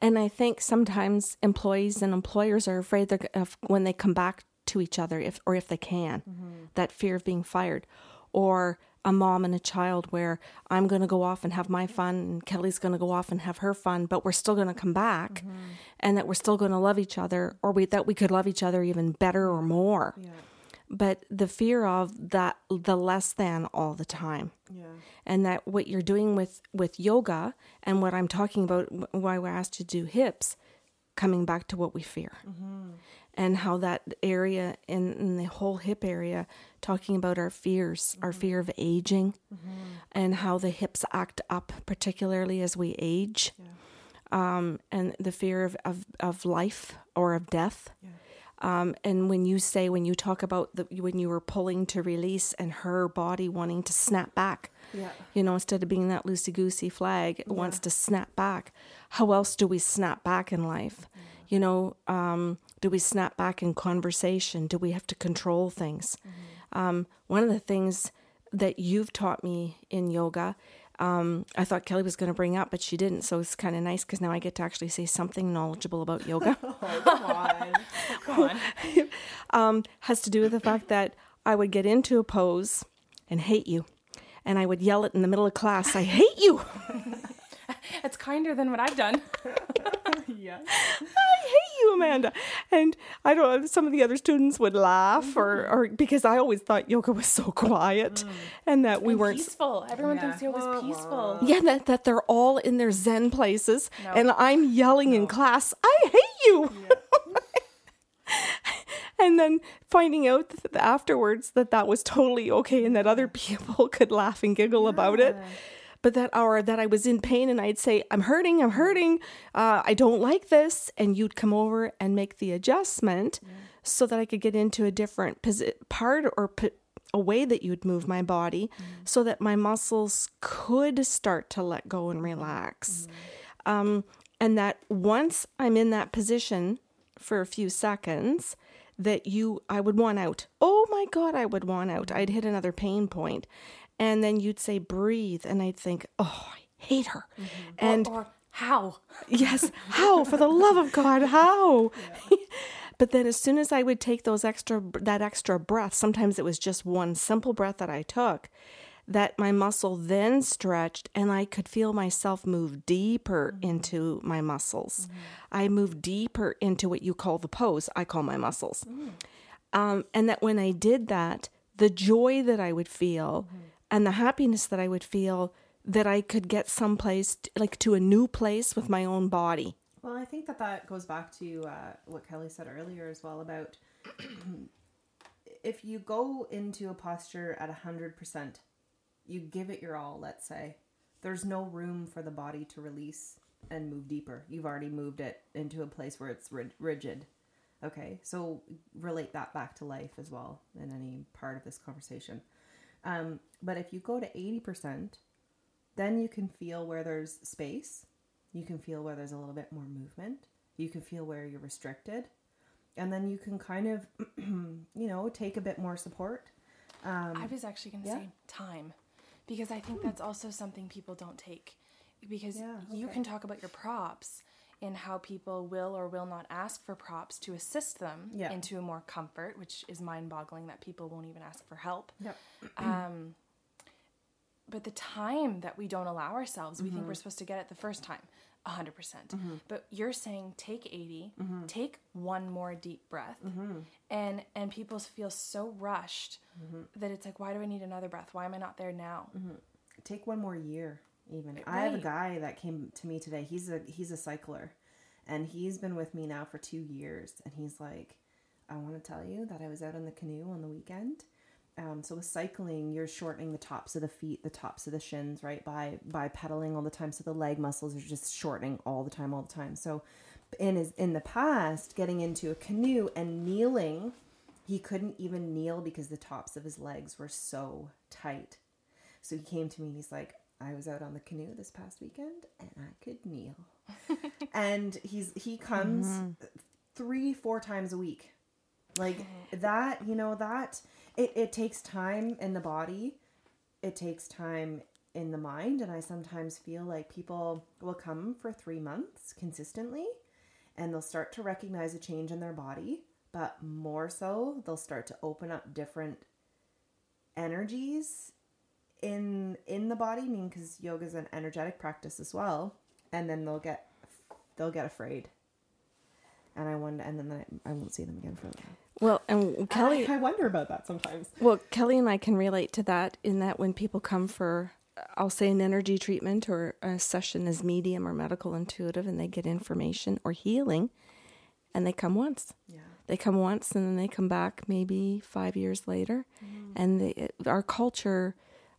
A: And i think sometimes employees and employers are afraid they're of when they come back to each other if or if they can mm-hmm. that fear of being fired. Or a mom and a child where i'm going to go off and have my fun and kelly's going to go off and have her fun but we're still going to come back mm-hmm. and that we're still going to love each other or we that we could love each other even better or more.
C: Yeah.
A: but the fear of that the less than all the time.
C: Yeah.
A: and that what you're doing with with yoga and what I'm talking about why we're asked to do hips coming back to what we fear mm-hmm. And how that area in, in the whole hip area talking about our fears our fear of aging and how the hips act up particularly as we age um, and the fear of, of, of life or of death. Um, and when you say when you talk about the when you were pulling to release and her body wanting to snap back
C: Yeah.
A: you know instead of being that loosey goosey flag it wants to snap back. How else do we snap back in life? You know um, do we snap back in conversation do we have to control things um, one of the things that you've taught me in yoga um, I thought Kelly was going to bring up, but she didn't. So it's kind of nice because now I get to actually say something knowledgeable about yoga.
C: Oh, come on.
B: come on
A: um, has to do with the fact that I would get into a pose and hate you. And I would yell it in the middle of class, I hate you.
B: it's kinder than what i've done
C: yeah.
A: I hate you, Amanda. And I don't know, some of the other students would laugh or, mm-hmm. or because I always thought yoga was so quiet mm. and that we
B: And
A: weren't
B: peaceful everyone
C: Yeah.
B: thinks yoga's peaceful uh-huh.
A: Yeah, that, that they're all in their Zen places,
B: No.
A: and I'm yelling in class, I hate you. and then finding out th- afterwards that that was totally okay and that other people could laugh and giggle about it. But that hour that I was in pain and I'd say, I'm hurting, I'm hurting, uh, I don't like this. And you'd come over and make the adjustment so that I could get into a different posi- part or p- a way that you'd move my body so that my muscles could start to let go and relax. Um, and that once I'm in that position for a few seconds, that you, I would want out. Oh my God, I would want out. I'd hit another pain point. And then you'd say, breathe. And I'd think, oh, I hate her. Mm-hmm. And
B: or how
A: yes, how? For the love of God, how? but then as soon as I would take those extra that extra breath, sometimes it was just one simple breath that I took, that my muscle then stretched and I could feel myself move deeper mm-hmm. into my muscles. Mm-hmm. I moved deeper into what you call the pose. I call my muscles. Mm. Um, and that when I did that, the joy that I would feel and the happiness that I would feel that I could get someplace, like to a new place with my own body.
C: Well, I think that that goes back to uh, what Kelly said earlier as well about if you go into a posture at 100%, you give it your all, let's say, there's no room for the body to release and move deeper. You've already moved it into a place where it's rigid. Okay, so relate that back to life as well in any part of this conversation. Um, but if you go to 80%, then you can feel where there's space. You can feel where there's a little bit more movement. You can feel where you're restricted. And then you can kind of, you know, take a bit more support.
B: I was actually going to
C: yeah.
B: say time because I think that's also something people don't take. Because
C: Yeah,
B: you can talk about your props and how people will or will not ask for props to assist them
C: Yeah.
B: into more comfort, which is mind boggling that people won't even ask for help. Um, but the time that we don't allow ourselves, we
C: Mm-hmm.
B: think we're supposed to get it the first time, 100%. percent But you're saying take 80,
C: Mm-hmm.
B: take one more deep breath. And and people feel so rushed
C: Mm-hmm.
B: that it's like, why do I need another breath? Why am I not there now?
C: take one more year even. I have a guy that came to me today. He's a he's a cycler and he's been with me now for two years and he's like i want to tell you that i was out on the canoe on the weekend. Um, so with cycling you're shortening the tops of the feet the tops of the shins right? By by pedaling all the time so the leg muscles are just shortening all the time all the time. So in his in the past getting into a canoe and kneeling he couldn't even kneel because the tops of his legs were so tight. So he came to me and he's like, I was out on the canoe this past weekend and I could kneel. and he's he comes mm-hmm. three, four times a week. Like that, you know, that it, it takes time in the body. It takes time in the mind. And I sometimes feel like people will come for three months consistently and they'll start to recognize a change in their body. But more so, they'll start to open up different energies in in the body I mean because yoga is an energetic practice as well and then they'll get they'll get afraid and i wonder and then I, I won't see them again for a while
A: Well, and Kelly,
C: I, I wonder about that sometimes
A: well, Kelly and I can relate to that in that when people come for, I'll say an energy treatment or a session as medium or medical intuitive, and they get information or healing, and they come once.
C: yeah
A: They come once and then they come back maybe five years later. Mm-hmm. And they, our culture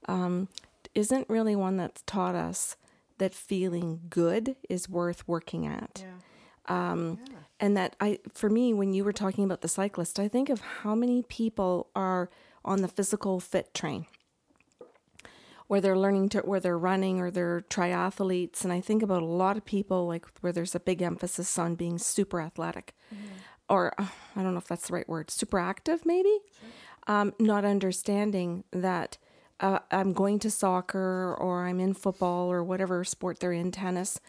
A: um, isn't really one that's taught us that feeling good is worth working at.
C: yeah
A: Um,
C: Yeah.
A: And that I, for me, when you were talking about the cyclist, I think of how many people are on the physical fit train where they're learning to, where they're running or they're triathletes. And I think about a lot of people like where there's a big emphasis on being super athletic or uh, I don't know if that's the right word, super active maybe. Um, not understanding that uh, I'm going to soccer or I'm in football or whatever sport they're in, tennis,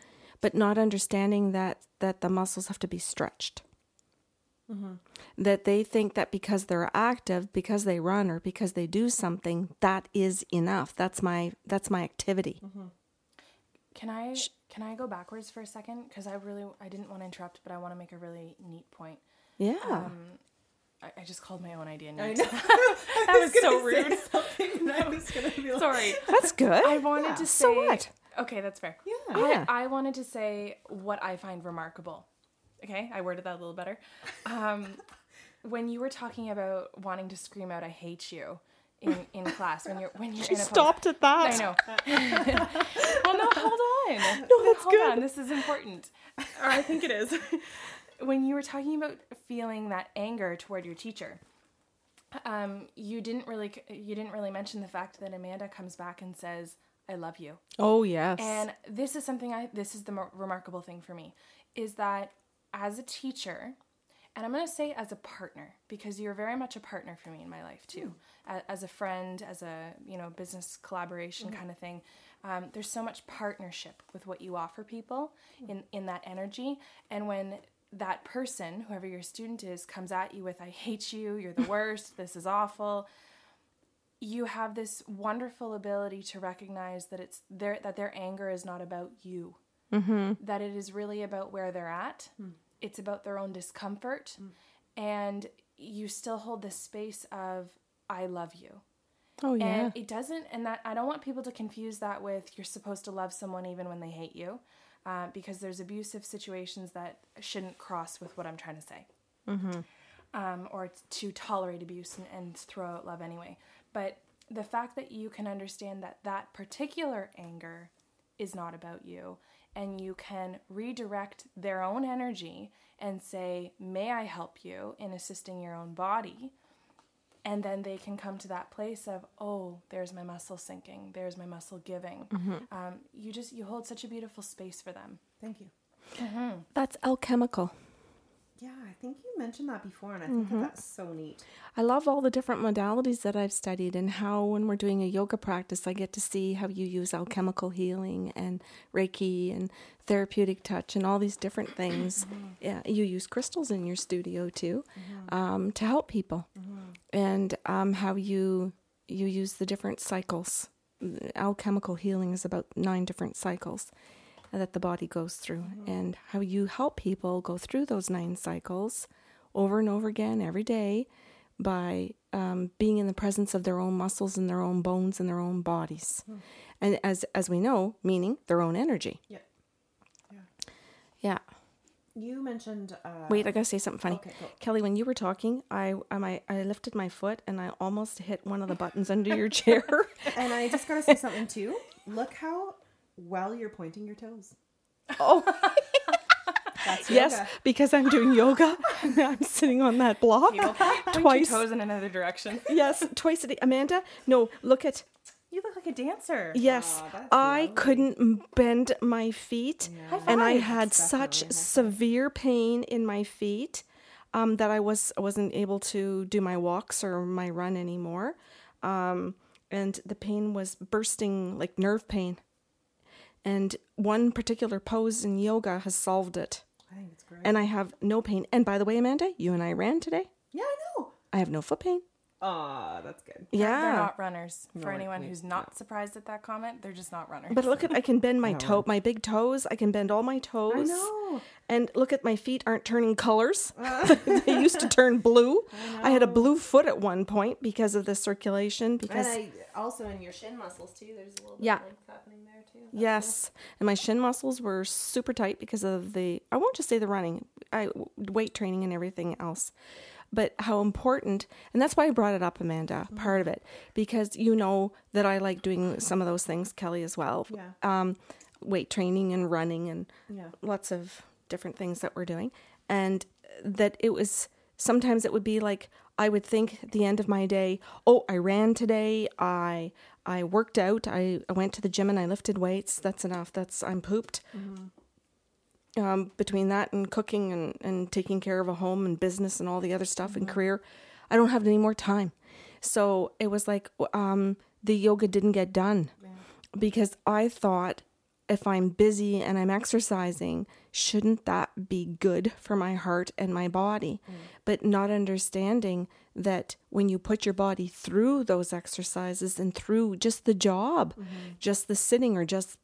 A: but not understanding that that the muscles have to be stretched. That they think that because they're active, because they run or because they do something, that is enough. That's my that's my activity.
B: Can I can I go backwards for a second? Because I really I didn't want to interrupt, but I want to make a really neat point.
A: Yeah.
B: Um, I, I just called my own idea
C: I know.
B: that was so rude.
C: Something I was gonna be like,
B: Sorry.
A: that's good.
B: I wanted
C: Yeah.
B: to say.
A: So what?
B: Okay, that's fair.
C: Yeah.
A: Yeah.
B: I, I wanted to say what I find remarkable. Okay, I worded that a little better. Um, when you were talking about wanting to scream out "I hate you" in, in class when you're when you're in a pose-
A: stopped at that.
B: I know. well, no, hold on.
A: No, that's
B: hold
A: good.
B: on. This is important, or I think it is. When you were talking about feeling that anger toward your teacher, um, you didn't really you didn't really mention the fact that Amanda comes back and says, "I love you."
A: Oh yes.
B: And this is something I this is the mo- remarkable thing for me is that as a teacher, and I'm going to say as a partner because you're very much a partner for me in my life too, a- as a friend, as a you know business collaboration kind of thing. Um, there's so much partnership with what you offer people in in that energy, and when that person, whoever your student is, comes at you with "I hate you," "You're the worst," "This is awful," you have this wonderful ability to recognize that it's their that their anger is not about you. Mm-hmm. That it is really about where they're at. Mm. It's about their own discomfort. Mm. And you still hold this space of i love you.
A: Oh yeah.
B: and it doesn't and that i don't want people to confuse that with you're supposed to love someone even when they hate you uh, because there's abusive situations that shouldn't cross with what I'm trying to say. Um, or to tolerate abuse and, and throw out love anyway. But the fact that you can understand that that particular anger is not about you and you can redirect their own energy and say, May I help you in assisting your own body? And then they can come to that place of, oh, there's my muscle sinking, there's my muscle giving. Um, you just you hold such a beautiful space for them.
C: Thank you.
A: That's alchemical.
C: Yeah, I think you mentioned that before, and I think that that's so neat.
A: I love all the different modalities that I've studied and how when we're doing a yoga practice, I get to see how you use alchemical healing and Reiki and therapeutic touch and all these different things. Yeah, you use crystals in your studio too um, to help people, and um, how you you use the different cycles. Alchemical healing is about nine different cycles that the body goes through, and how you help people go through those nine cycles over and over again every day by um, being in the presence of their own muscles and their own bones and their own bodies, and as as we know, meaning their own energy.
C: Yeah.
A: Yeah.
C: You mentioned. Uh,
A: Wait, I gotta say something funny.
C: Okay, go.
A: Kelly, when you were talking, I I, I lifted my foot and I almost hit one of the buttons under your chair.
C: And I just gotta say something too. Look how well you're pointing your toes.
A: oh,
C: That's
A: yes,
C: yoga.
A: because I'm doing yoga. I'm sitting on that block
B: Point
A: twice.
B: your toes in another direction.
A: Yes, twice a day. Amanda, no, look at
B: You look like a dancer.
A: Yes,
C: Aw,
A: I
C: lovely.
A: couldn't bend my feet,
C: High
A: and I had
C: That's
A: such
C: definitely a high five.
A: severe pain in my feet um, that I was I wasn't able to do my walks or my run anymore, um, and the pain was bursting like nerve pain. And one particular pose in yoga has solved it,
C: I think it's great.
A: and I have no pain. And by the way, Amanda, you and I ran today.
C: yeah, I know.
A: I have no foot pain.
C: Aw, that's good.
A: Yeah,
B: They're not runners. For anyone who's not surprised at that comment, they're just not runners.
A: But look at I can bend my
C: don't
A: toe, my big toes. I can bend all my toes.
C: I know.
A: And look at my feet aren't turning colors. they used to turn blue. I, had a blue foot at one point because of the circulation. Because
C: And I also in your shin muscles too. There's a little bit
A: Yeah.
C: of length happening there too.
A: yes, and my shin muscles were super tight because of the I won't just say the running, I weight training and everything else. But how important, and that's why I brought it up, Amanda, part of it, because you know that I like doing some of those things, Kelly as well.
C: Yeah.
A: Um, weight training and running and
C: Yeah.
A: lots of different things that we're doing. And that it was sometimes it would be like i would think at the end of my day oh i ran today. I i worked out. I, I went to the gym and i lifted weights. That's enough. That's i'm pooped um, between that and cooking and, and taking care of a home and business and all the other stuff and career i don't have any more time. So it was like um, the yoga didn't get done because I thought if I'm busy and I'm exercising, shouldn't that be good for my heart and my body? But not understanding that when you put your body through those exercises and through just the job, just the sitting or just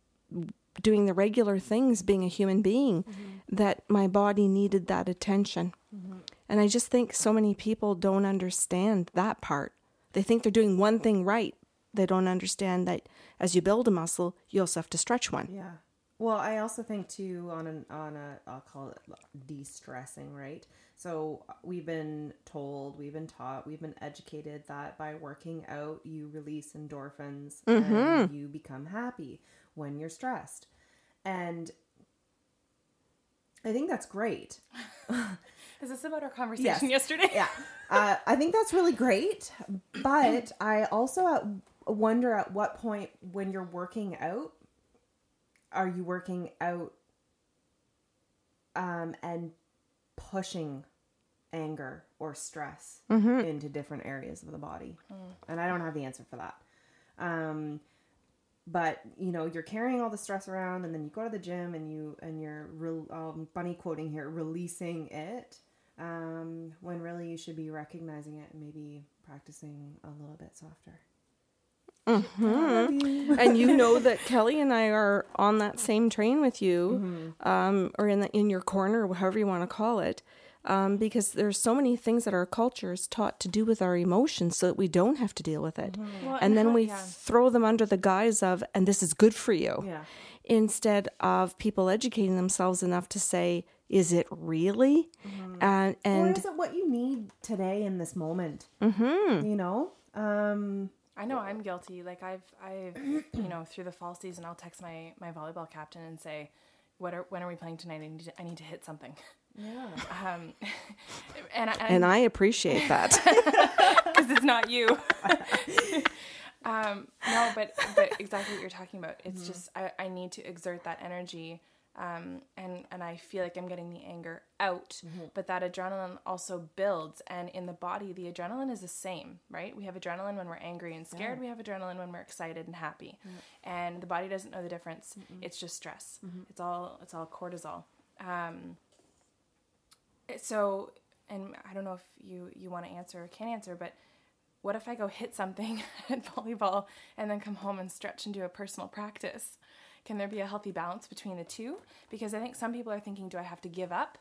A: doing the regular things, being a human being, mm-hmm. that my body needed that attention. Mm-hmm. And I just think so many people don't understand that part. They think they're doing one thing right. They don't understand that as you build a muscle, you also have to stretch one.
C: Yeah. Well, I also think too on an on a I'll call it de-stressing, right? So uh, we've been told, we've been taught, we've been educated that by working out you release endorphins and mm-hmm. you become happy when you're stressed. And I think that's great.
B: Is this about our conversation yesterday?
C: Yeah. Uh, I think that's really great. But I also at, wonder at what point when you're working out, are you working out um, and pushing anger or stress into different areas of the body? And I don't have the answer for that. Um, but you know you're carrying all the stress around and then you go to the gym and you and you're re- um, bunny quoting here releasing it um, when really you should be recognizing it and maybe practicing a little bit softer.
A: And you know that Kelly and I are on that same train with you, um, or in the, in your corner, or however you want to call it, um, because there's so many things that our culture is taught to do with our emotions, so that we don't have to deal with it,
B: Well,
A: and then
B: how-
A: we
B: yeah.
A: throw them under the guise of, and this is good for you.
C: yeah
A: instead of people educating themselves enough to say, is it really? And
C: or
A: and
C: is it what you need today in this moment? Mm-hmm. You know, um,
B: I know I'm guilty. Like I've, I've, you know, through the fall season, I'll text my my volleyball captain and say, "What are when are we playing tonight? I need to, I need to hit something."
C: yeah.
B: Um, and I,
A: and I appreciate that.
B: because it's not you. um, no, but but exactly what you're talking about. It's just I, I need to exert that energy, um, and and I feel like I'm getting the anger out. But that adrenaline also builds, and in the body, the adrenaline is the same, right? We have adrenaline when we're angry and scared. We have adrenaline when we're excited and happy, and the body doesn't know the difference. It's just stress. It's all it's all cortisol. Um, so and i don't know if you you want to answer or can answer but what if i go hit something at volleyball and then come home and stretch and do a personal practice? Can there be a healthy balance between the two? Because i think some people are thinking do i have to give up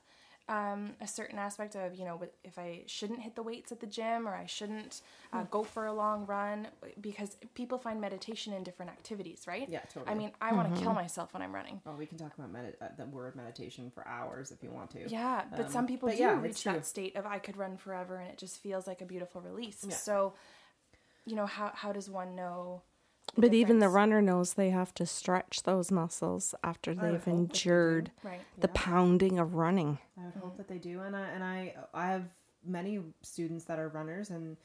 B: um, a certain aspect of you know if i shouldn't hit the weights at the gym or i shouldn't uh, go for a long run because people find meditation in different activities right
C: Yeah, totally.
B: i mean i want to kill myself when i'm running
C: Oh, we can talk about med- uh, the word meditation for hours if you want to.
B: Yeah, but some
C: Um,
B: people
C: but
B: do
C: yeah,
B: reach that state of I could run forever and it just feels like a beautiful release.
C: Yeah.
B: So, you know, how how does one know?
A: But even the runner knows they have to stretch those muscles after they've
C: hope that they
A: endured
B: Right.
A: the pounding of running.
C: I would hope that they do, and I and I I have many students that are runners, and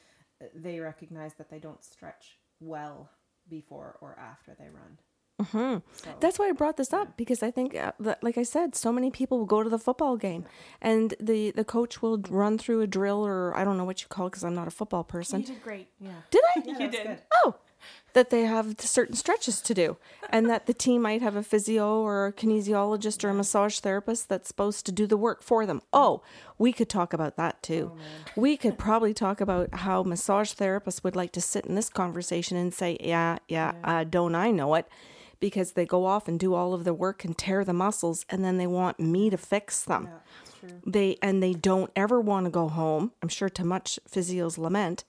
C: they recognize that they don't stretch well before or after they run. Mm-hmm. So,
A: That's why I brought this up because I think, uh, that, like I said, so many people will go to the football game, and the the coach will run through a drill or I don't know what you call it because I'm not a football person.
B: You did great.
C: yeah,
A: Did I?
C: yeah,
B: You did.
C: good.
A: Oh, that they have certain stretches to do, and that the team might have a physio or a kinesiologist or a massage therapist that's supposed to do the work for them. Oh, we could talk about that too. we could probably talk about how massage therapists would like to sit in this conversation and say, "Yeah, yeah, Uh, don't I know it?" Because they go off and do all of the work and tear the muscles, and then they want me to fix them
C: Yeah,
A: they and they don't ever want to go home i'm sure to much physio's lament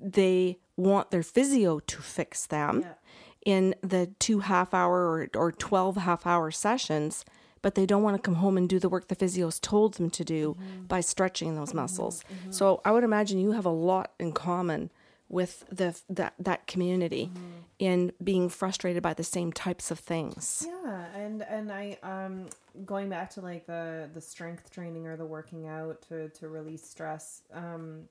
A: they want their physio to fix them
C: Yeah.
A: in the two half hour or, or 12 half hour sessions but they don't want to come home and do the work the physio's told them to do by stretching those muscles. So i would imagine you have a lot in common with the that that community in being frustrated by the same types of things.
C: Yeah, and and I um going back to like the the strength training or the working out to to release stress. Um,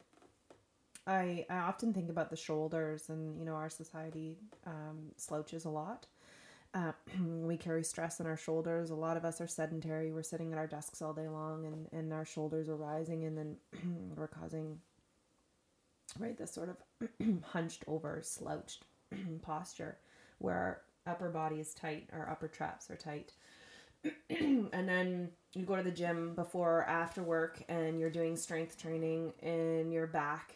C: I I often think about the shoulders, and you know our society um, slouches a lot. Uh, we carry stress on our shoulders. A lot of us are sedentary. We're sitting at our desks all day long, and and our shoulders are rising, and then we're causing right this sort of hunched over, slouched posture where our upper body is tight, our upper traps are tight. and then you go to the gym before or after work and you're doing strength training in your back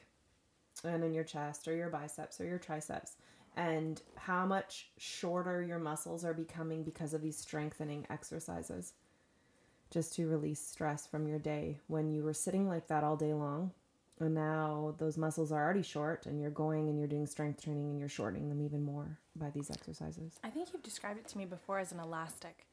C: and in your chest or your biceps or your triceps and how much shorter your muscles are becoming because of these strengthening exercises. Just to release stress from your day. When you were sitting like that all day long and now those muscles are already short and you're going and you're doing strength training and you're shortening them even more by these exercises.
B: I think you've described it to me before as an elastic,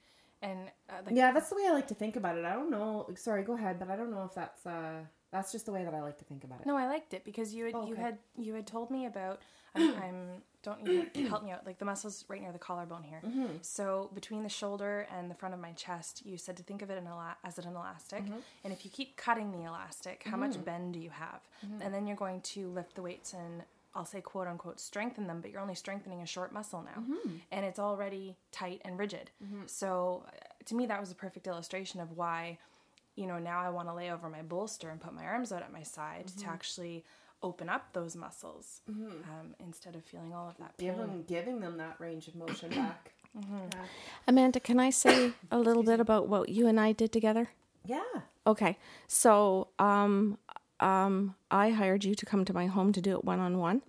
B: and uh, like
C: yeah that's the way i like to think about it. I don't know sorry go ahead but i don't know if that's uh that's just the way that i like to think about it
B: No, I liked it because you had
C: Oh,
B: you had you had told me about I'm, I'm don't you help me out like the muscles right near the collarbone here.
C: Mm-hmm.
B: So between the shoulder and the front of my chest, you said to think of it ela- as an elastic,
C: Mm-hmm.
B: and if you keep cutting the elastic, how much bend do you have?
C: Mm-hmm.
B: And then you're going to lift the weights and I'll say quote unquote strengthen them, but you're only strengthening a short muscle now,
C: Mm-hmm.
B: and it's already tight and rigid. So uh, to me, that was a perfect illustration of why you know, now I want to lay over my bolster and put my arms out at my side
C: Mm-hmm.
B: to actually open up those muscles um, instead of feeling all of that pain.
C: Give them, giving them that range of motion back Yeah.
A: amanda can i say a little bit about what you and i did together
C: yeah
A: Okay. So, um, um, I hired you to come to my home to do it one on one,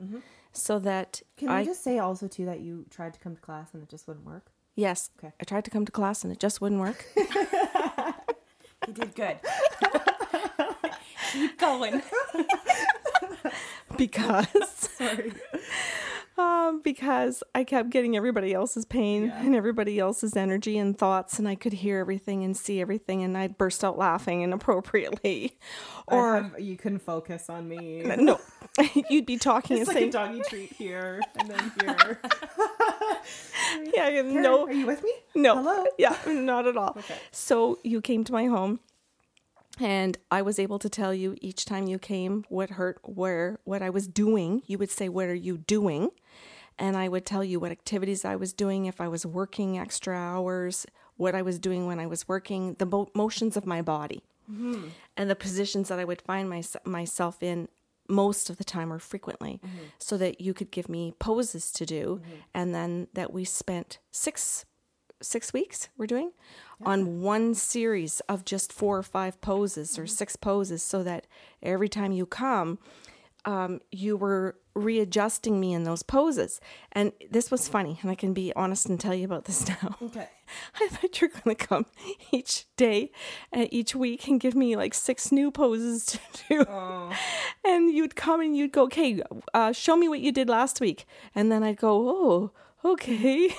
A: so that
C: can
A: I
C: just say also too that you tried to come to class and it just wouldn't work
A: yes,
C: Okay.
A: I tried to come to class and it just wouldn't work
B: You did good. Keep going.
A: because
C: sorry
A: um, because I kept getting everybody else's pain
C: Yeah.
A: and everybody else's energy and thoughts, and I could hear everything and see everything, and I'd burst out laughing inappropriately,
C: Or
A: or
C: you couldn't focus on me.
A: no, you'd be talking
C: It's
A: and
C: like
A: saying,
C: a doggy treat here and then here.
A: "Yeah,
C: Karen,
A: no,
C: are you with me?
A: No.
C: Hello?
A: Yeah, not at all.
C: Okay.
A: So you came to my home and I was able to tell you each time you came what hurt, where, what I was doing. You would say, What are you doing? And I would tell you what activities I was doing, if I was working extra hours, what I was doing when I was working, the mo- motions of my body, mm-hmm. and the positions that I would find my, myself in most of the time or frequently, mm-hmm. so that you could give me poses to do, mm-hmm. and then that we spent six six weeks we're doing on one series of just four or five poses or mm-hmm. six poses so that every time you come um, you were readjusting me in those poses. And this was funny and i can be honest and tell you about this now.
C: Okay.
A: i thought you were going to come each day and each week and give me like six new poses to do.
C: Oh.
A: and you'd come and you'd go okay uh, show me what you did last week. And then i'd go oh okay.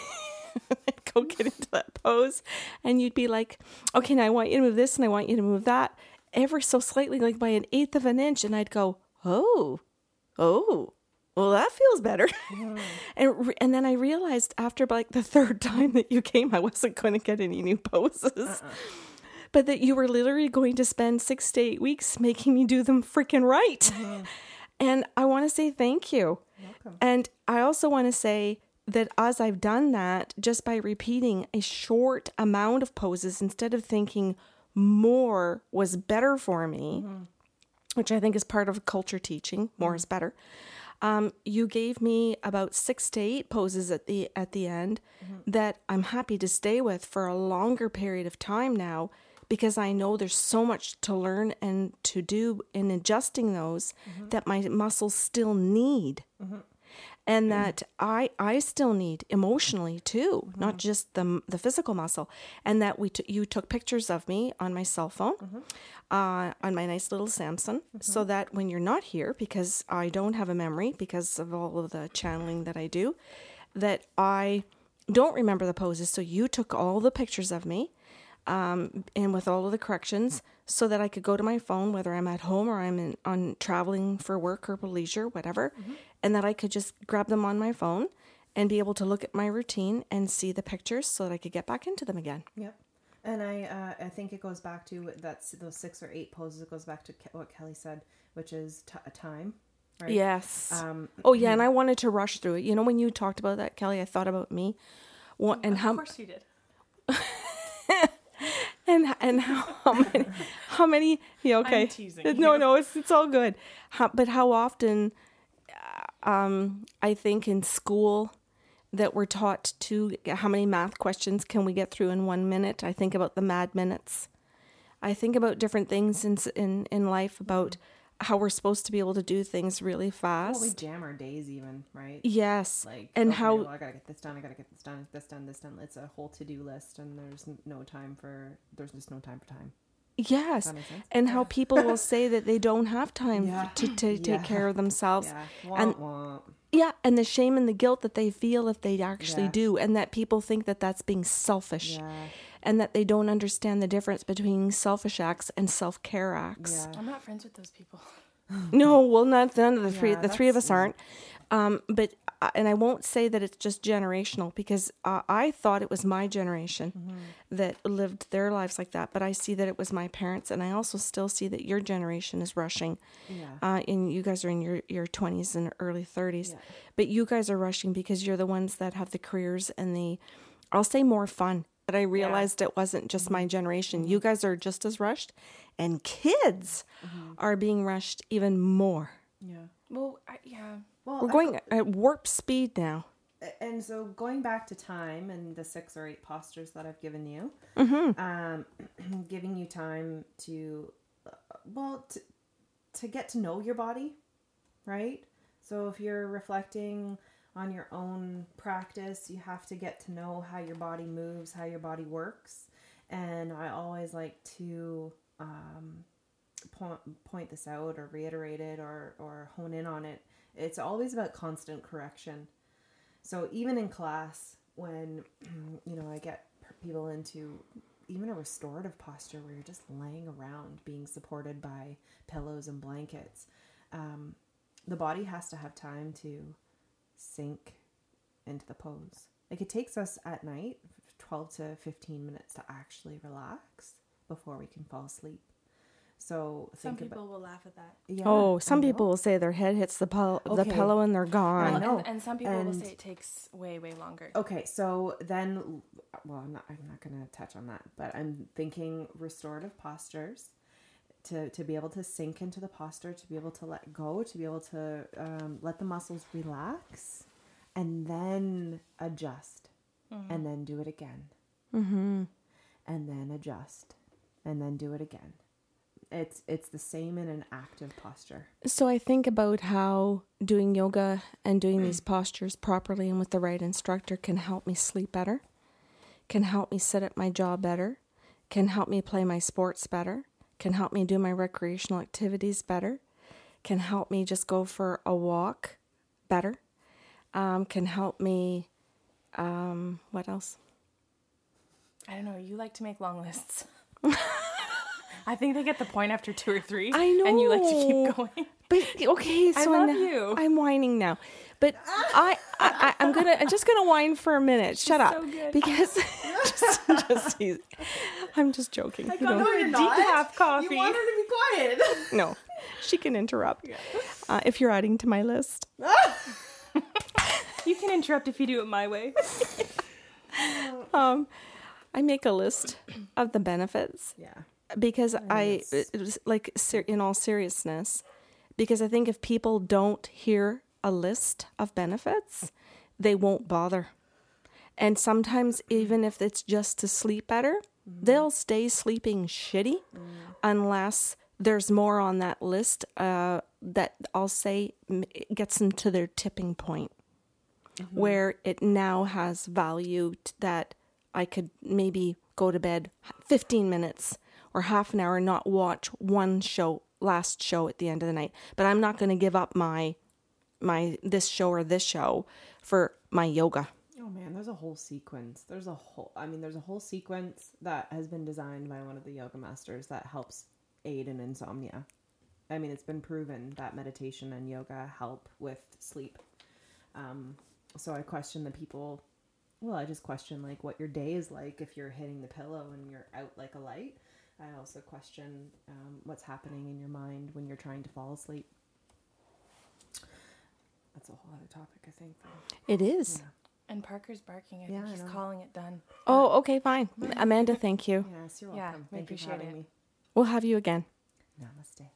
A: Go get into that pose and you'd be like okay now i want you to move this and i want you to move that. Ever so slightly like by an eighth of an inch and i'd go oh oh well that feels better. And re- and then i realized after like the third time that you came i wasn't going to get any new poses. Uh-uh. But that you were literally going to spend six to eight weeks making me do them freaking right. Uh-huh. And i want to say thank you. And I also want to say that as I've done that, just by repeating a short amount of poses instead of thinking more was better for me, mm-hmm. Which I think is part of culture teaching, more is better. Um, you gave me about six to eight poses at the at the end that I'm happy to stay with for a longer period of time now because I know there's so much to learn and to do in adjusting those that my muscles still need and that I I still need emotionally too, not mm. just the the physical muscle, and that we t- you took pictures of me on my cell phone, mm-hmm. uh, on my nice little Samsung, so mm-hmm. that when you're not here, because I don't have a memory because of all of the channeling that I do, that I don't remember the poses. So you took all the pictures of me, um, and with all of the corrections mm. so that I could go to my phone, whether I'm at home or I'm in, on traveling for work or leisure, whatever, mm-hmm. And that I could just grab them on my phone and be able to look at my routine and see the pictures so that I could get back into them again.
C: Yep. And I, uh, I think it goes back to that's those six or eight poses. It goes back to Ke- what Kelly said, which is t- a time, right?
A: Yes.
C: Um,
A: oh yeah, and I wanted to rush through it. You know, when you talked about that, Kelly, I thought about me, what and how
B: of course you did.
A: and and how, how many how many yeah okay no
B: you.
A: no it's it's all good how, but how often um i think in school that we're taught to how many math questions can we get through in one minute i think about the mad minutes i think about different things in in in life about how we're supposed to be able to do things really
C: well, we
A: fast
C: jam our days even, right?
A: yes
C: Like
A: and
C: okay,
A: how
C: well, I gotta get this done. I gotta get this done. This done. This done. It's a whole to do list, and there's no time for. There's just no time for time.
A: Yes
C: That makes
A: and how people will say that they don't have time
C: Yeah.
A: to, to
C: Yeah.
A: take care of themselves
C: Yeah.
A: and-
C: Womp womp.
A: Yeah, and the shame and the guilt that they feel if they actually
C: Yeah.
A: do, and that people think that that's being selfish,
C: Yeah.
A: and that they don't understand the difference between selfish acts and self care acts.
C: Yeah.
B: I'm not friends with those people.
A: No, well, not none of the three.
C: Yeah,
A: the three of us aren't. Um, but uh, and I won't say that it's just generational because uh, I thought it was my generation
C: Mm-hmm.
A: that lived their lives like that. But I see that it was my parents, and I also still see that your generation is rushing.
C: Yeah.
A: Uh, and you guys are in your your twenties and early thirties,
C: Yeah.
A: but you guys are rushing because you're the ones that have the careers and the, I'll say more fun. But I realized it wasn't just
C: Mm-hmm.
A: my generation. You guys are just as rushed, and kids
C: Mm-hmm.
A: are being rushed even more.
C: Yeah.
B: Well, I, yeah.
C: Well,
A: We're going at warp speed now.
C: and so going back to time and the six or eight postures that I've given you,
A: Mm-hmm.
C: um, giving you time to, uh, well, to, to get to know your body, right? So if you're reflecting on your own practice, you have to get to know how your body moves, how your body works. And I always like to um, point, point this out or reiterate it or, or hone in on it. It's always about constant correction. So even in class, when you know I get people into even a restorative posture where you're just laying around, being supported by pillows and blankets, um, the body has to have time to sink into the pose. Like it takes us at night 12 to 15 minutes to actually relax before we can fall asleep. So
B: Some
C: think
B: people
C: about
B: will laugh at that.
C: yeah,
A: oh, some people will say their head hits the pil- the pillow and they're gone.
C: I know.
B: And, and some people will say it takes way, way longer.
C: Okay, so then, well, I'm not. I'm not going to touch on that, but I'm thinking restorative postures to to be able to sink into the posture, to be able to let go, to be able to um, let the muscles relax, and then adjust, and then do it again,
A: Mm-hmm.
C: and then adjust, and then do it again. It's it's the same in an active posture.
A: So I think about how doing yoga and doing these postures properly and with the right instructor can help me sleep better, can help me sit at my job better, can help me play my sports better, can help me do my recreational activities better, can help me just go for a walk better, um, can help me. Um, what else?
B: I don't know. You like to make long lists. I think they get the point after two or three.
A: I know.
B: And you like to keep going.
A: But okay, so
B: love
A: I'm,
B: you.
A: I'm whining now, but I, I I'm gonna I'm just gonna whine for a minute. Shut up,
B: so
A: because just, just I'm just joking. you know?
B: you're not. Decaf coffee.
C: her to be quiet.
A: No, she can interrupt uh, if you're adding to my list.
B: You can interrupt if you do it my way.
A: Um, I make a list of the benefits
C: yeah.
A: Because I, it was like in all seriousness, because I think if people don't hear a list of benefits, they won't bother. And sometimes, even if it's just to sleep better, mm-hmm. they'll stay sleeping shitty mm. unless there's more on that list uh, that I'll say gets them to their tipping point mm-hmm. where it now has value t- that I could maybe go to bed 15 minutes or half an hour not watch one show last show at the end of the night but I'm not going to give up my my this show or this show for my yoga
C: Oh man, there's a whole sequence. There's a whole I mean there's a whole sequence that has been designed by one of the yoga masters that helps aid in insomnia. I mean, it's been proven that meditation and yoga help with sleep. Um so I question the people well, I just question like what your day is like if you're hitting the pillow and you're out like a light. I also question um, what's happening in your mind when you're trying to fall asleep. That's a whole other topic, I think. Though.
A: it is
B: And Parker's barking. I
C: Yeah,
B: think he's
C: know.
B: calling it done.
A: oh okay fine amanda thank you
C: Yes, you're
B: Yeah,
C: welcome.
B: we
C: Thank you for
B: appreciate
C: having
B: it.
C: me.
A: we'll have you again
C: Namaste.